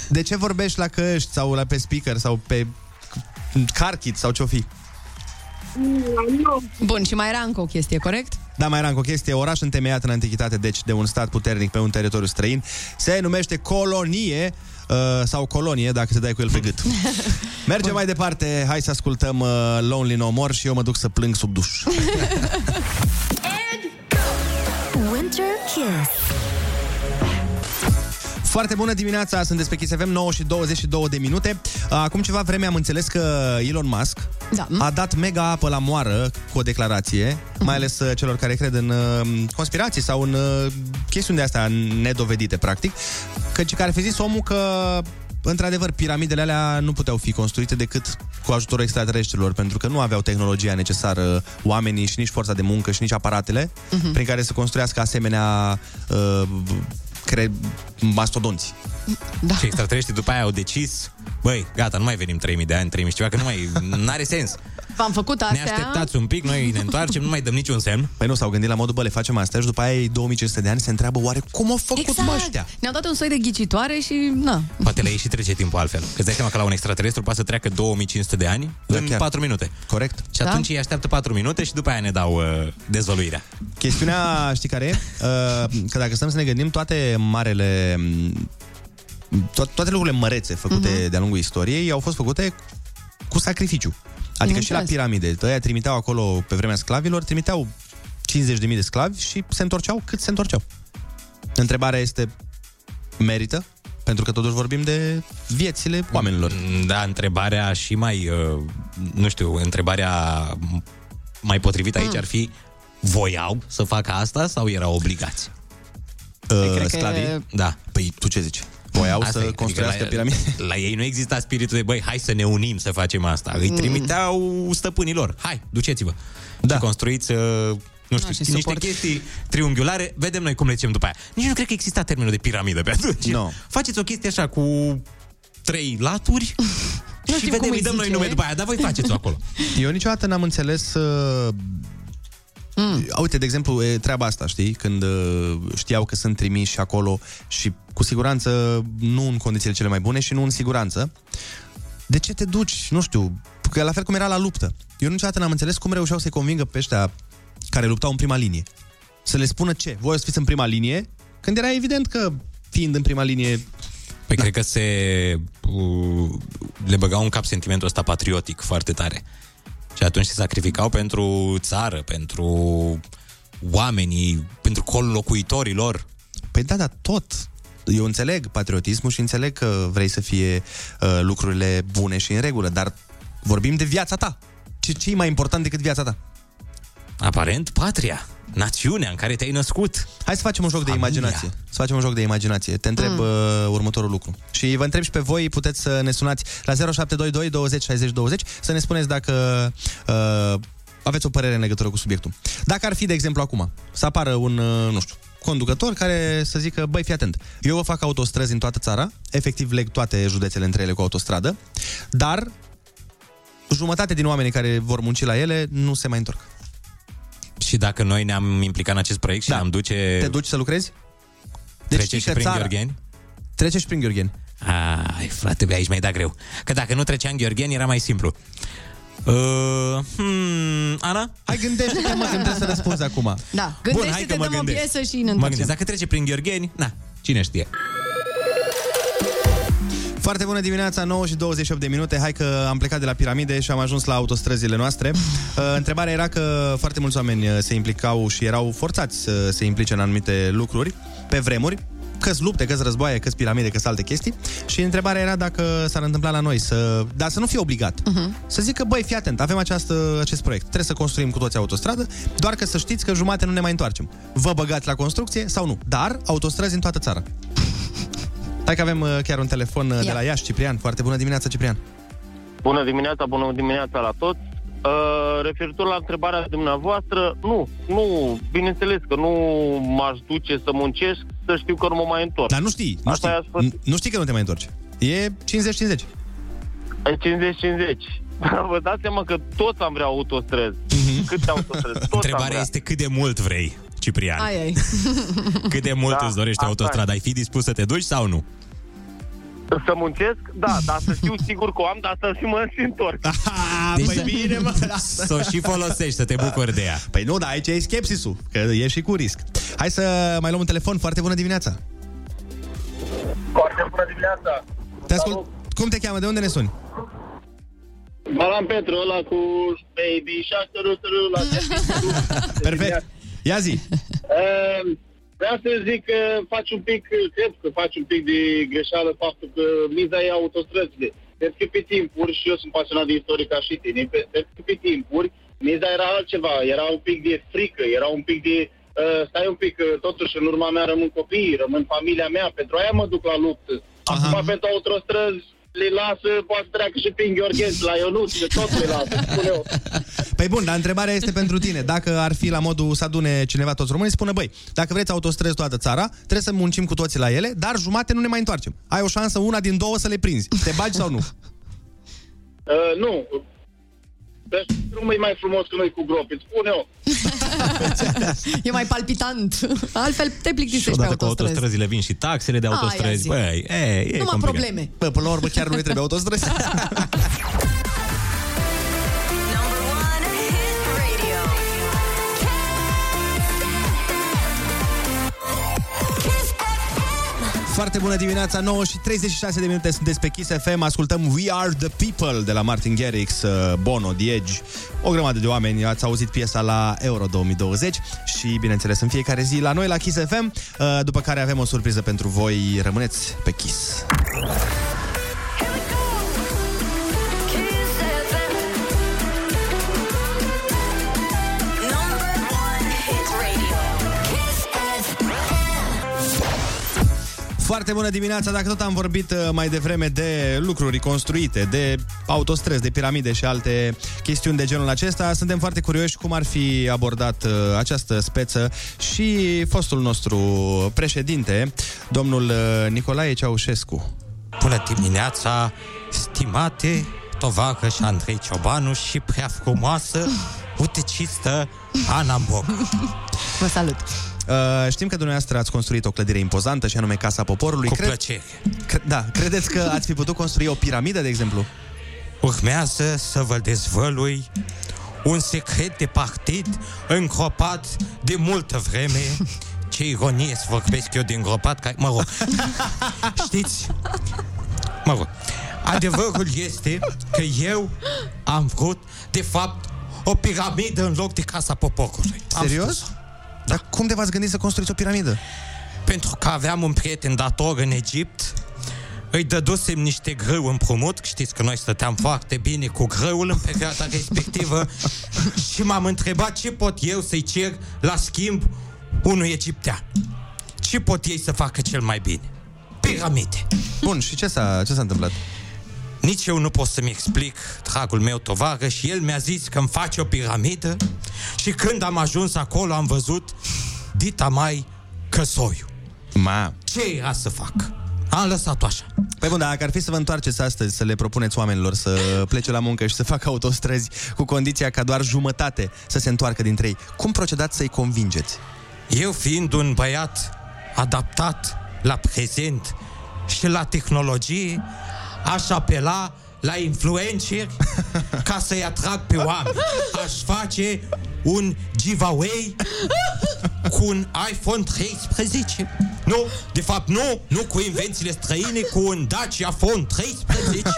De ce vorbești la căști sau la pe speaker sau pe car kit sau ce-o fi? Nu. Bun, și mai era încă o chestie, corect? Da, mai era încă o chestie. Oraș întemeiat în antichitate, deci de un stat puternic pe un teritoriu străin, se numește colonie uh, sau colonie, dacă te dai cu el pe gât. Mergem mai departe, hai să ascultăm uh, Lonely No More și eu mă duc să plâng sub duș. Winter Kiss. Foarte bună dimineața, sunteți pe Kiss FM 9 și 22 de minute. Acum ceva vreme am înțeles că Elon Musk Da. a dat mega apă la moară cu o declarație, mai ales uh, celor care cred în uh, conspirații sau în uh, chestiuni de astea nedovedite, practic, căci care fi zis omul că Într-adevăr, piramidele alea nu puteau fi construite decât cu ajutorul extraterestrilor, pentru că nu aveau tehnologia necesară oamenii și nici forța de muncă și nici aparatele Mhm. prin care să construiască asemenea uh, cre- mastodonți. Da. Și extraterestrii după aia au decis, băi, gata, nu mai venim 3000 de ani, 3000 și ceva, că nu mai, n-are sens. V-am făcut Ne astea. așteptați un pic, noi ne întoarcem, nu mai dăm niciun semn. Păi nu, s-au gândit la modul, bă, le facem astea și după aia ei 2500 de ani se întreabă oare cum au făcut Exact. mă ăștia? Ne-au dat un soi de ghicitoare și, na, Poate le și trece timpul altfel. Că îți dai seama că la un extraterestru poate să treacă 2500 de ani Da, în chiar. 4 minute. Corect. Și atunci ei așteaptă 4 minute și după aia ne dau uh, dezvăluirea. Chestiunea, știi care e? Uh, Că dacă stăm să ne gândim, toate marele... to- toate lucrurile mărețe făcute Mhm. de-a lungul istoriei au fost făcute cu sacrificiu. Adică și la Înțeles. piramide. Ăia trimiteau acolo, pe vremea sclavilor, trimiteau 50.000 de sclavi și se întorceau cât se întorceau. Întrebarea este, merită? Pentru că totuși vorbim de viețile oamenilor. Da, întrebarea și mai, uh, nu știu, întrebarea mai potrivită aici Mm. ar fi voiau să facă asta sau erau obligați? Uh, cred că sclavii? e- Da. Păi tu ce zici? Voiau Asta să e, construiască adică piramide? La, la ei nu exista spiritul de, băi, hai să ne unim să facem asta. Îi Mm. trimiteau stăpânilor. Hai, duceți-vă. Da. Și construiți, uh, nu știu, și niște suport. chestii triunghiulare, vedem noi cum le zicem după aia. Nici nu cred că exista termenul de piramidă pe atunci. No. Faceți o chestie așa cu trei laturi și știm vedem, cum îi îi dăm noi zice. nume după aia, dar voi faceți-o acolo. Eu niciodată n-am înțeles uh, mm. Uite, de exemplu, e treaba asta, știi? Când uh, știau că sunt trimiși acolo și cu siguranță nu în condițiile cele mai bune și nu în siguranță. De ce te duci? Nu știu, că la fel cum era la luptă. Eu niciodată n-am înțeles cum reușeau să-i convingă pe ăștia care luptau în prima linie. Să le spună ce? Voi o să fiți în prima linie? Când era evident că fiind în prima linie Păi da. cred că se uh, le băgau în cap sentimentul ăsta patriotic foarte tare. Și atunci se sacrificau pentru țară, pentru oamenii, pentru collocuitorii lor. Păi da, da, tot. Eu înțeleg patriotismul și înțeleg că vrei să fie uh, lucrurile bune și în regulă, dar vorbim de viața ta. Ce, ce e mai important decât viața ta? Aparent, patria, națiunea în care te-ai născut. Hai să facem un joc Familia. de imaginație. Să facem un joc de imaginație. Te întreb Mm. mm. uh, următorul lucru. Și vă întreb și pe voi, puteți să ne sunați la 0722 20 60 20 să ne spuneți dacă uh, aveți o părere în legătură cu subiectul. Dacă ar fi, de exemplu, acum, să apară un, uh, nu știu, conducător care să zică, băi, fii atent, eu vă fac autostrăzi în toată țara, efectiv leg toate județele între ele cu autostradă, dar jumătate din oamenii care vor munci la ele nu se mai întorc. Și dacă noi ne-am implicat în acest proiect și Da. ne-am duce... Te duci să lucrezi? Trece știi și că prin țara- Gheorgheni? Trece și prin Gheorgheni. Ai, frate, be aici mi-ai dat greu. Că dacă nu trecea în Gheorgheni, era mai simplu. Uh, hmm, Ana? Hai, gândește-te, mă, când trebuie să răspunzi acum. Da, Bun, gândește-te, hai că mă dăm o gândesc. piesă și ne Mă întoarcem. gândesc, dacă trece prin Gheorgheni, na, cine știe. Foarte bună dimineața, 9 și 28 de minute. Hai că am plecat de la piramide și am ajuns la autostrăzile noastre. Uh, Întrebarea era că foarte mulți oameni uh, se implicau și erau forțați să se implice în anumite lucruri pe vremuri, că lupte, că războaie, că piramide, că alte chestii. Și întrebarea era dacă s-ar întâmpla la noi să... Dar să nu fie obligat. Uh-huh. Să zică, băi, fii atent, avem această, acest proiect. Trebuie să construim cu toți autostradă, doar că să știți că jumate nu ne mai întoarcem. Vă băgați la construcție sau nu? Dar autostrăzi în toată țara. Hai că avem uh, chiar un telefon uh, de Ia. la Iași, Ciprian. Foarte bună dimineața, Ciprian. Bună dimineața, bună dimineața la toți. Uh, referitor la întrebarea dumneavoastră, nu, nu, bineînțeles că nu m-aș duce să muncesc să știu că nu mă mai întorc. Dar nu știi, nu Asta știi, i-a spus. n- nu știi că nu te mai întorci. E 50-50. E 50-50. Vă dați seama că toți am vrea autostrăzi. Câte autostrăzi? Toți am Întrebarea vrea. este cât de mult vrei, Ciprian. Ai, ai. Cât de mult Da, îți dorești asta autostrada? Ai fi dispus să te duci sau nu? Să muncesc? Da, dar să știu sigur că o am, dar să și mă și întorc. Deci păi bine, mă, Să o și folosești, să te bucuri de ea. Păi nu, dar aici e skepsisul, că e și cu risc. Hai să mai luăm un telefon. Foarte bună dimineața. Foarte bună dimineața. Te ascult. Cum te cheamă? De unde ne suni? Balan Petru ăla cu Baby Shark turu, turu, la Perfect. Ia zi. Ehm, Vreau să zic că faci un pic, cred că faci un pic de greșeală faptul că miza e autostrăzile. Cred că pe timpuri, și eu sunt pasionat de istorie ca și tine, pe- cred că pe timpuri miza era altceva, era un pic de frică, era un pic de uh, stai un pic, că totuși în urma mea rămân copiii, rămân familia mea, pentru aia mă duc la luptă. Acum pentru autostrăzi, le lasă, poate treacă și prin Gheorghez la Ionuț, că tot le lasă, spun eu. Păi bun, dar întrebarea este pentru tine. Dacă ar fi la modul să adune cineva toți românii, spune, băi, dacă vreți autostrăzi toată țara, trebuie să muncim cu toții la ele, dar jumate nu ne mai întoarcem. Ai o șansă una din două să le prinzi. Te bagi sau nu? Uh, nu, pe drum e mai frumos că noi cu gropi, îți spun eu. E mai palpitant. Altfel te Și plictisești pe odată cu autostrăzi. autostrăzile vin și taxele de Aia autostrăzi. zic. Băi, e, e Numai complicat. probleme. Bă, până la urmă chiar nu ne trebuie autostrăzi. Foarte bună dimineața, 9 și 36 de minute sunteți pe Kiss FM, ascultăm We Are The People de la Martin Garrix, uh, Bono, The Edge, o grămadă de oameni, ați auzit piesa la Euro 2020 și, bineînțeles, în fiecare zi la noi la Kiss FM, uh, după care avem o surpriză pentru voi, rămâneți pe Kiss. Foarte bună dimineața, dacă tot am vorbit uh, mai devreme de lucruri construite, de autostrăzi, de piramide și alte chestiuni de genul acesta, suntem foarte curioși cum ar fi abordat uh, această speță și fostul nostru președinte, domnul uh, Nicolae Ceaușescu. Bună dimineața, stimate tovară și Andrei Ciobanu și prea frumoasă utecistă Ana Boc. Vă salut. Uh, știm că dumneavoastră ați construit o clădire impozantă și anume Casa Poporului. Cu plăcere. Cre- da, credeți că ați fi putut construi o piramidă, de exemplu? Urmează să vă dezvălui un secret de partid îngropat de multă vreme. Ce ironie să vorbesc eu de îngropat, care, mă rog, știți, mă rog, adevărul este că eu am vrut, de fapt, o piramidă în loc de Casa Poporului. Am Serios? spus-o. Dar cum de v-ați gândit să construiți o piramidă? Pentru că aveam un prieten dator în Egipt, îi dădusem niște grâu împrumut, știți că noi stăteam foarte bine cu grâul în perioada respectivă și m-am întrebat ce pot eu să-i cer la schimb unui egiptean. Ce pot ei să facă cel mai bine? Piramide. Bun, și ce s-a, ce s-a întâmplat? Nici eu nu pot să-mi explic, dragul meu tovarăș, și el mi-a zis că îmi face o piramidă și când am ajuns acolo am văzut dita mai căsoiu. Ma. Ce era să fac? Am lăsat-o așa. Păi bun, dar dacă ar fi să vă întoarceți astăzi, să le propuneți oamenilor să plece la muncă și să facă autostrăzi cu condiția ca doar jumătate să se întoarcă dintre ei, cum procedați să-i convingeți? Eu fiind un băiat adaptat la prezent și la tehnologie, aș apela la influenceri ca să-i atrag pe oameni. Aș face un giveaway cu un iPhone 13. Nu, de fapt nu, nu cu invențiile străine, cu un Dacia Phone 13.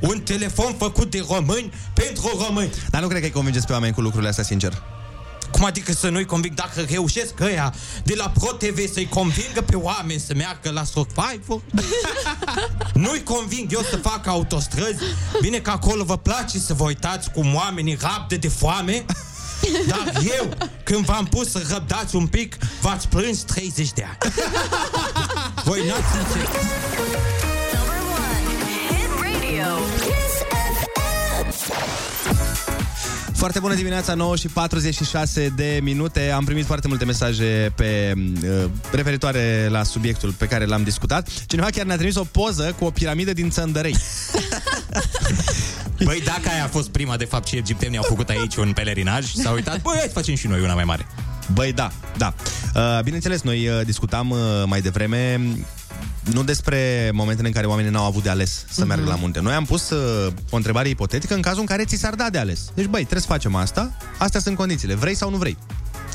un telefon făcut de români pentru români. Dar nu cred că îi convingeți pe oameni cu lucrurile astea, sincer. Cum adică să nu-i conving dacă reușesc ăia de la Pro TV să-i convingă pe oameni să meargă la Survivor? nu-i conving eu să fac autostrăzi? Bine că acolo vă place să vă uitați cum oamenii rabdă de foame? Dar eu, când v-am pus să răbdați un pic, v-ați plâns 30 de ani. Voi n-ați înțeles. Foarte bună dimineața, 9 și 46 de minute. Am primit foarte multe mesaje pe uh, referitoare la subiectul pe care l-am discutat. Cineva chiar ne-a trimis o poză cu o piramidă din Țăndărei. Băi, dacă aia a fost prima, de fapt, și egiptenii au făcut aici un pelerinaj și s-au uitat, băi, hai să facem și noi una mai mare. Băi, da, da. Uh, bineînțeles, noi uh, discutam uh, mai devreme nu despre momentele în care oamenii n-au avut de ales să meargă la munte. Noi am pus uh, o întrebare ipotetică în cazul în care ți s-ar da de ales. Deci, băi, trebuie să facem asta, astea sunt condițiile, vrei sau nu vrei.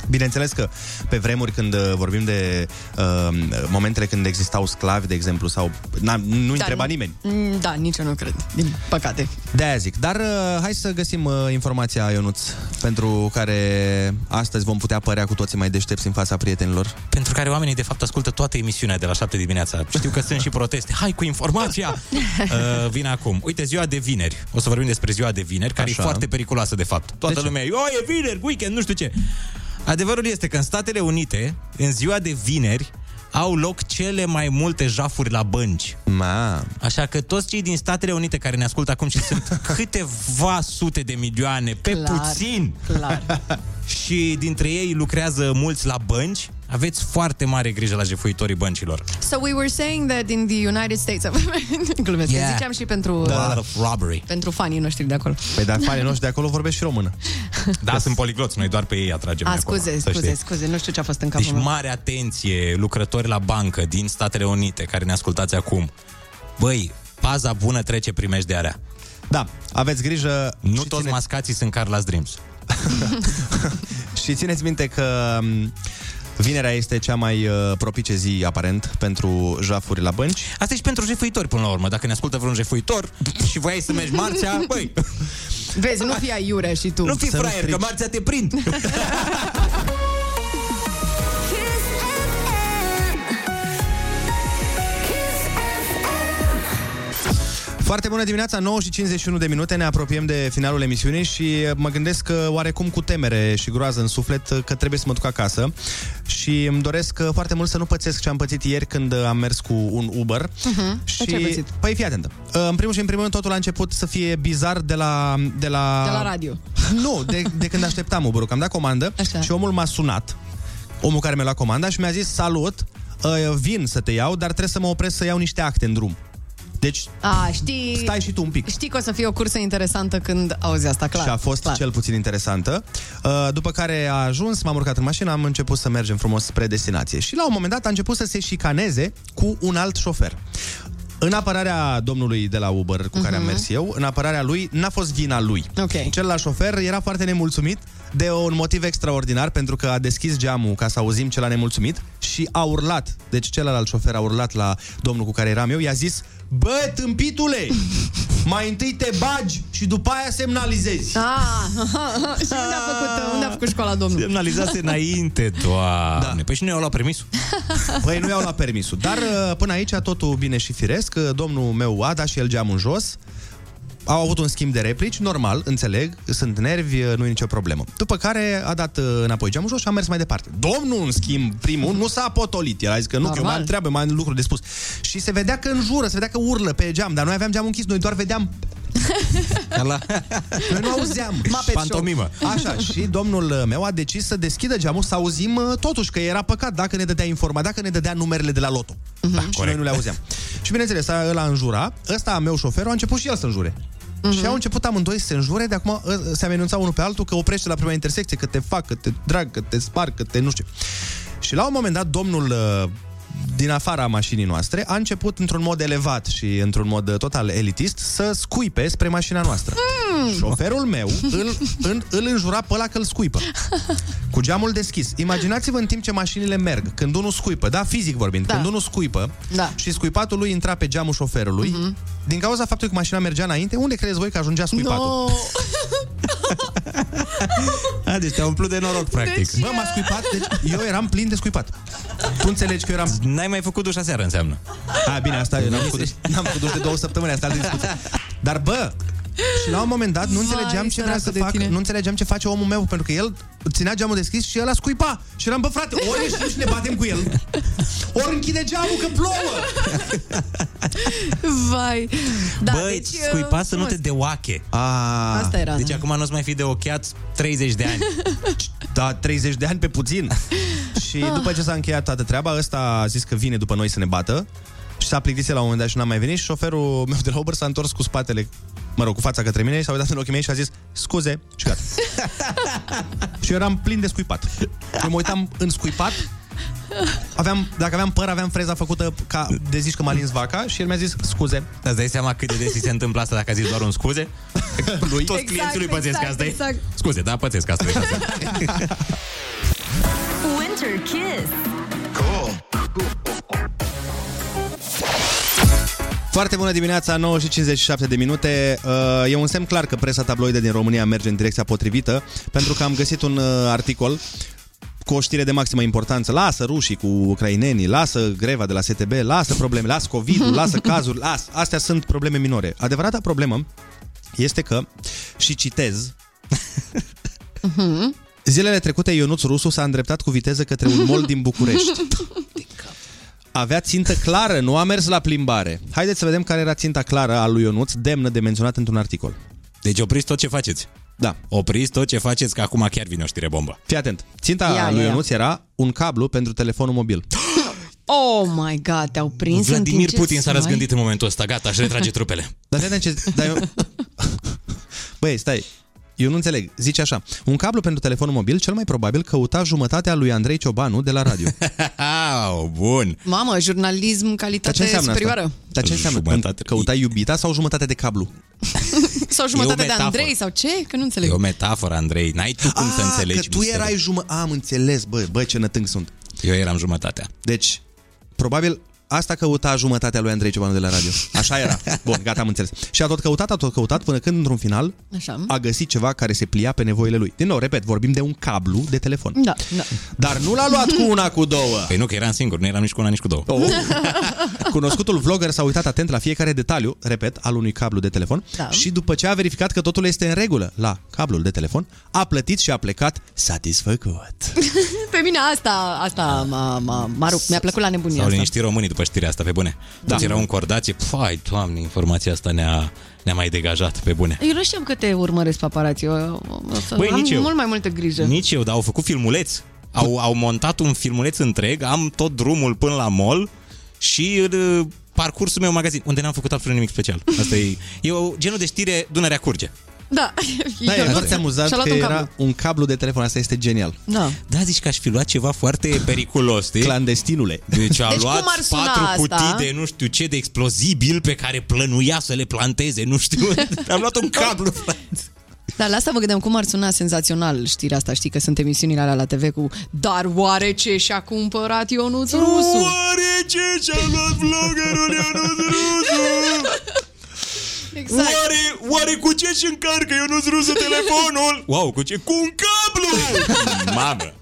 Bineînțeles că pe vremuri când uh, vorbim de uh, momentele când existau sclavi, de exemplu, sau na, nu întreba nimeni. Mm, Da, nici eu nu cred, din păcate. De-aia zic. Dar uh, hai să găsim uh, informația, Ionuț, pentru care astăzi vom putea părea cu toții mai deștepți în fața prietenilor. Pentru care oamenii, de fapt, ascultă toată emisiunea de la 7 dimineața. Știu că sunt și proteste. Hai cu informația! uh, vine acum. Uite, ziua de vineri. O să vorbim despre ziua de vineri, care Așa. e foarte periculoasă, de fapt. Toată De ce? lumea e, o, e vineri, weekend, nu știu ce. Adevărul este că în Statele Unite, în ziua de vineri, au loc cele mai multe jafuri la bănci. Ma. Așa că toți cei din Statele Unite care ne ascultă acum și sunt câteva sute de milioane, pe Clar, puțin, Clar. și dintre ei lucrează mulți la bănci, aveți foarte mare grijă la jefuitorii băncilor. So we were saying that in the United States of Glumesc, Yeah. yeah. ziceam și pentru, A lot of robbery. pentru fanii noștri de acolo. Păi dar fanii noștri de acolo vorbesc și română. Da, sunt poligloți, noi doar pe ei atragem A, de acolo, scuze, să scuze, știți. scuze, nu știu ce a fost în capul Deci meu. mare atenție, lucrători la bancă din Statele Unite care ne ascultați acum. Băi, paza bună trece primejdearea. Da, aveți grijă. Nu și toți țineți- mascații sunt Carla's Dreams. Și țineți minte că m, vinerea este cea mai uh, propice zi, aparent, pentru jafuri la bănci. Asta e și pentru jefuitori, până la urmă. Dacă ne ascultă vreun jefuitor și voiai să mergi marțea, băi, Vezi, nu fii aiurea și tu. nu fi Să nu fraier, că strici. marțea te prind. Foarte bună dimineața, 9 și 51 de minute, ne apropiem de finalul emisiunii și uh, mă gândesc că oarecum cu temere și groază în suflet uh, că trebuie să mă duc acasă și îmi doresc uh, foarte mult să nu pățesc ce am pățit ieri când uh, am mers cu un Uber. Mhm. Și, Ce ai pățit? păi fii atentă. Uh, În primul și în primul rând totul a început să fie bizar de la... De la, De la radio. Nu, de, de când așteptam Uber-ul, că am dat comandă Așa. și omul m-a sunat, omul care mi-a luat comanda și mi-a zis, salut, uh, vin să te iau, dar trebuie să mă opresc să iau niște acte în drum. Deci, A, știi... stai și tu un pic. Știi că o să fie o cursă interesantă când auzi asta, clar. și a fost clar. cel puțin interesantă. Uh, După care a ajuns, m-am urcat în mașină, am început să mergem frumos spre destinație. Și la un moment dat a început să se șicaneze cu un alt șofer. În apărarea domnului de la Uber cu care am Mhm. mers eu, în apărarea lui, n-a fost vina lui. Ok. Celălalt șofer era foarte nemulțumit de un motiv extraordinar pentru că a deschis geamul ca să auzim ce l-a nemulțumit și a urlat. Deci celălalt șofer a urlat la domnul cu care eram eu, i-a zis Bă, tâmpitule, mai întâi te bagi și după aia semnalizezi. Ah, și unde a făcut, unde a făcut școala domnului? Semnalizase înainte, doamne. Da. Păi și nu i-au luat permisul. Păi nu i-au luat permisul. Dar uh, până aici totul bine și firesc. Uh, Domnul meu a dat și el geamul în jos. Au avut un schimb de replici, normal, înțeleg, sunt nervi, uh, nu e nicio problemă. După care a dat uh, înapoi geamul jos și a mers mai departe. Domnul, în schimb, primul, nu s-a potolit. El a zis că nu, că eu Normal. mai am treabă, mai am lucruri de spus. Și se vedea că înjură, se vedea că urlă pe geam, dar noi aveam geamul închis, noi doar vedeam La... Noi nu auzeam. Muppet Show. Pantomimă. Așa, și domnul meu a decis să deschidă geamul, să auzim uh, totuși că era păcat dacă ne dădea informa, dacă ne dădea numerele de la loto. Mhm. Da, și noi nu le auzeam. Și bineînțeles, a- ăla înjura, ăsta meu șoferul a început și el să înjure. Mhm. Și au început amândoi să se înjure, de acum ă, se amenința unul pe altul că oprește la prima intersecție, că te fac, că te drag, că te spar, că te nu știu. Și la un moment dat, domnul uh, din afara mașinii noastre a început într-un mod elevat și într-un mod uh, total elitist să scuipe spre mașina noastră. Șoferul meu îl, îl, îl înjura pe ăla că îl scuipă. Cu geamul deschis. Imaginați-vă în timp ce mașinile merg, când unul scuipă, da, fizic vorbind, Da. când unul scuipă Da. și scuipatul lui intra pe geamul șoferului, Mhm. din cauza faptului că mașina mergea înainte, unde credeți voi că ajungea scuipatul? No. A, deci te-a umplut de noroc, practic. Deci- Bă, m-a scuipat, deci eu eram plin de scuipat. Tu înțelegi că eu eram... N-ai mai făcut duș aseară, înseamnă. A, bine, asta eu n-am făcut, n-am făcut duș de două săptămâni, asta altă discuție. Dar bă, și la un moment dat nu Vai, înțelegeam ce vrea să săracul de fac, tine. nu înțelegeam ce face omul meu, pentru că el ținea geamul deschis și el a scuipa. Și eram, bă frate, ori ieșim și ne batem cu el, ori închide geamul că plouă. Vai. Da, Băi, deci, uh, scuipa să nu frumos. te deoache. A, Asta era. Deci da. acum nu-ți mai fi de ochiat 30 de ani. da, 30 de ani pe puțin. și după ce s-a încheiat toată treaba, ăsta a zis că vine după noi să ne bată. Și s-a plictisit la un moment dat și n-a mai venit și șoferul meu de la Uber s-a întors cu spatele, mă rog, cu fața către mine, s-a uitat în ochii mei și a zis scuze și gata. și eu eram plin de scuipat. Eu mă uitam în scuipat, aveam, dacă aveam păr, aveam freza făcută ca de zici că m-a lins vaca și el mi-a zis scuze. Îți dai seama cât de des ți se întâmplă asta dacă a zis doar un scuze? Lui. Toți Exact, clienții lui pățesc exact, asta e. exact. Scuze, da, pățesc asta e. Winter Kiss. Foarte bună dimineața, 9 și 57 de minute. Uh, E un semn clar că presa tabloidă din România merge în direcția potrivită, pentru că am găsit un uh, articol cu o știre de maximă importanță. Lasă rușii cu ucrainenii, lasă greva de la STB, lasă probleme, lasă COVID-ul, lasă cazuri, lasă. Astea sunt probleme minore. Adevărata problemă este că, și citez, Zilele trecute, Ionuț Rusu s-a îndreptat cu viteză către un mall din București. avea țintă clară, nu a mers la plimbare. Haideți să vedem care era ținta clară a lui Ionuț, demnă de menționat într-un articol. Deci opriți tot ce faceți. Da. Opriți tot ce faceți, că acum chiar vine o știre bombă. Fii atent. Ținta Ia, lui ia. Ionuț era un cablu pentru telefonul mobil. Oh my god, te-au prins în Vladimir timp ce Putin s-a stai? răzgândit în momentul ăsta, gata, își retrage trupele. Dar fii atent ce... Dar eu... Băi, stai. Eu nu înțeleg. Zice așa. Un cablu pentru telefonul mobil cel mai probabil căuta jumătatea lui Andrei Ciobanu de la radio. oh, bun. Mamă, jurnalism Dar calitate ce înseamnă superioară. asta? Dar ce înseamnă? Jumătate. Căuta iubita sau jumătate de cablu? Sau jumătate de metaforă. Andrei sau ce? Că nu înțeleg. E o metaforă, Andrei. N-ai tu cum să înțelegi Ah, că tu misterul. erai jumătate... Am înțeles, bă, bă, ce nătâng sunt. Eu eram jumătatea. Deci, probabil asta căuta jumătatea lui Andrei Ciobanu de la radio. Așa era. Bun, gata, am înțeles. Și a tot căutat, a tot căutat, până când, într-un final, Așa. a găsit ceva care se plia pe nevoile lui. Din nou, repet, vorbim de un cablu de telefon. Da, da. Dar nu l-a luat cu una, cu două. Păi nu, că eram singur, nu eram nici cu una, nici cu două. Oh. Cunoscutul vlogger s-a uitat atent la fiecare detaliu, repet, al unui cablu de telefon Da. și după ce a verificat că totul este în regulă la cablul de telefon, a plătit și a plecat satisfăcut. Pe mine asta, asta m-a, m-a, m-a rupt. Mi-a plăcut la nebunia S-au asta. liniștit românii după știrea asta, pe bune. Da. Toți erau încordați, fai, doamne, informația asta ne-a, ne-a mai degajat, pe bune. Eu nu știam că te urmăresc paparații. Eu, o să Băi, am nici eu. mult mai multă grijă. Nici eu, dar au făcut filmuleț. Au, au montat un filmuleț întreg, am tot drumul până la mall și uh, parcursul meu în magazin, unde n-am făcut absolut nimic special. Asta e, e o, genul de știre, Dunărea curge. Da. Da, e Ionuț foarte amuzant și-a luat că un era cablu. un cablu de telefon, asta este genial. Da. Da, zici că aș fi luat ceva foarte periculos, știi? Clandestinule. Deci a Deci luat cum ar suna patru asta? cutii de nu știu ce, de explozibil pe care plănuia să le planteze, nu știu. Am luat un cablu, frate. Dar la asta mă gândeam cum ar suna senzațional știrea asta. Știi că sunt emisiunile alea la TV cu Dar oare ce și-a cumpărat Ionuț Rusu? Oare ce și-a luat vloggerul Ionuț Rusu? Exact. Oare, oare cu ce și încarcă Ionuț Rusu telefonul? Wow, cu ce? Cu un cablu! Mamă!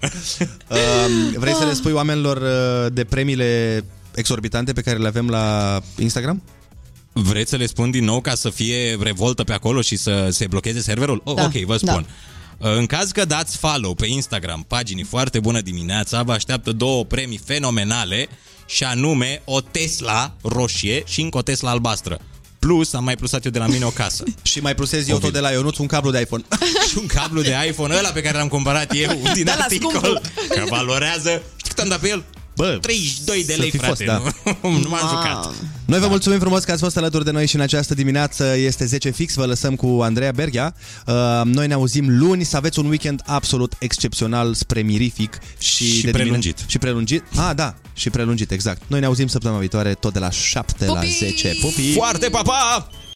Um, vrei să le spui oamenilor uh, de premiile exorbitante pe care le avem la Instagram? Vreți să le spun din nou ca să fie revoltă pe acolo și să se blocheze serverul? Oh, Da, ok, vă da. spun. În caz că dați follow pe Instagram paginii Foarte Bună Dimineața, vă așteaptă două premii fenomenale și anume o Tesla roșie și încă o Tesla albastră. Plus, am mai plusat eu de la mine o casă. Și mai plusez eu Ovid. tot de la Ionuț un cablu de iPhone. și un cablu de iPhone ăla pe care l-am cumpărat eu din Da, la articol. scumpul. Că valorează, știi cât am dat pe el? Bă, 32 de să lei, fi frate. fost, da. nu, nu m-am jucat. Noi vă mulțumim frumos că ați fost alături de noi și în această dimineață este 10 fix, vă lăsăm cu Andreea Berghia. Uh, Noi ne auzim luni, să aveți un weekend absolut excepțional spre mirific și, Și de prelungit. Și prelungit. Ah, da, și prelungit, exact. Noi ne auzim săptămâna viitoare tot de la 7 la Pupii! 10. Pupii! Foarte pa, pa!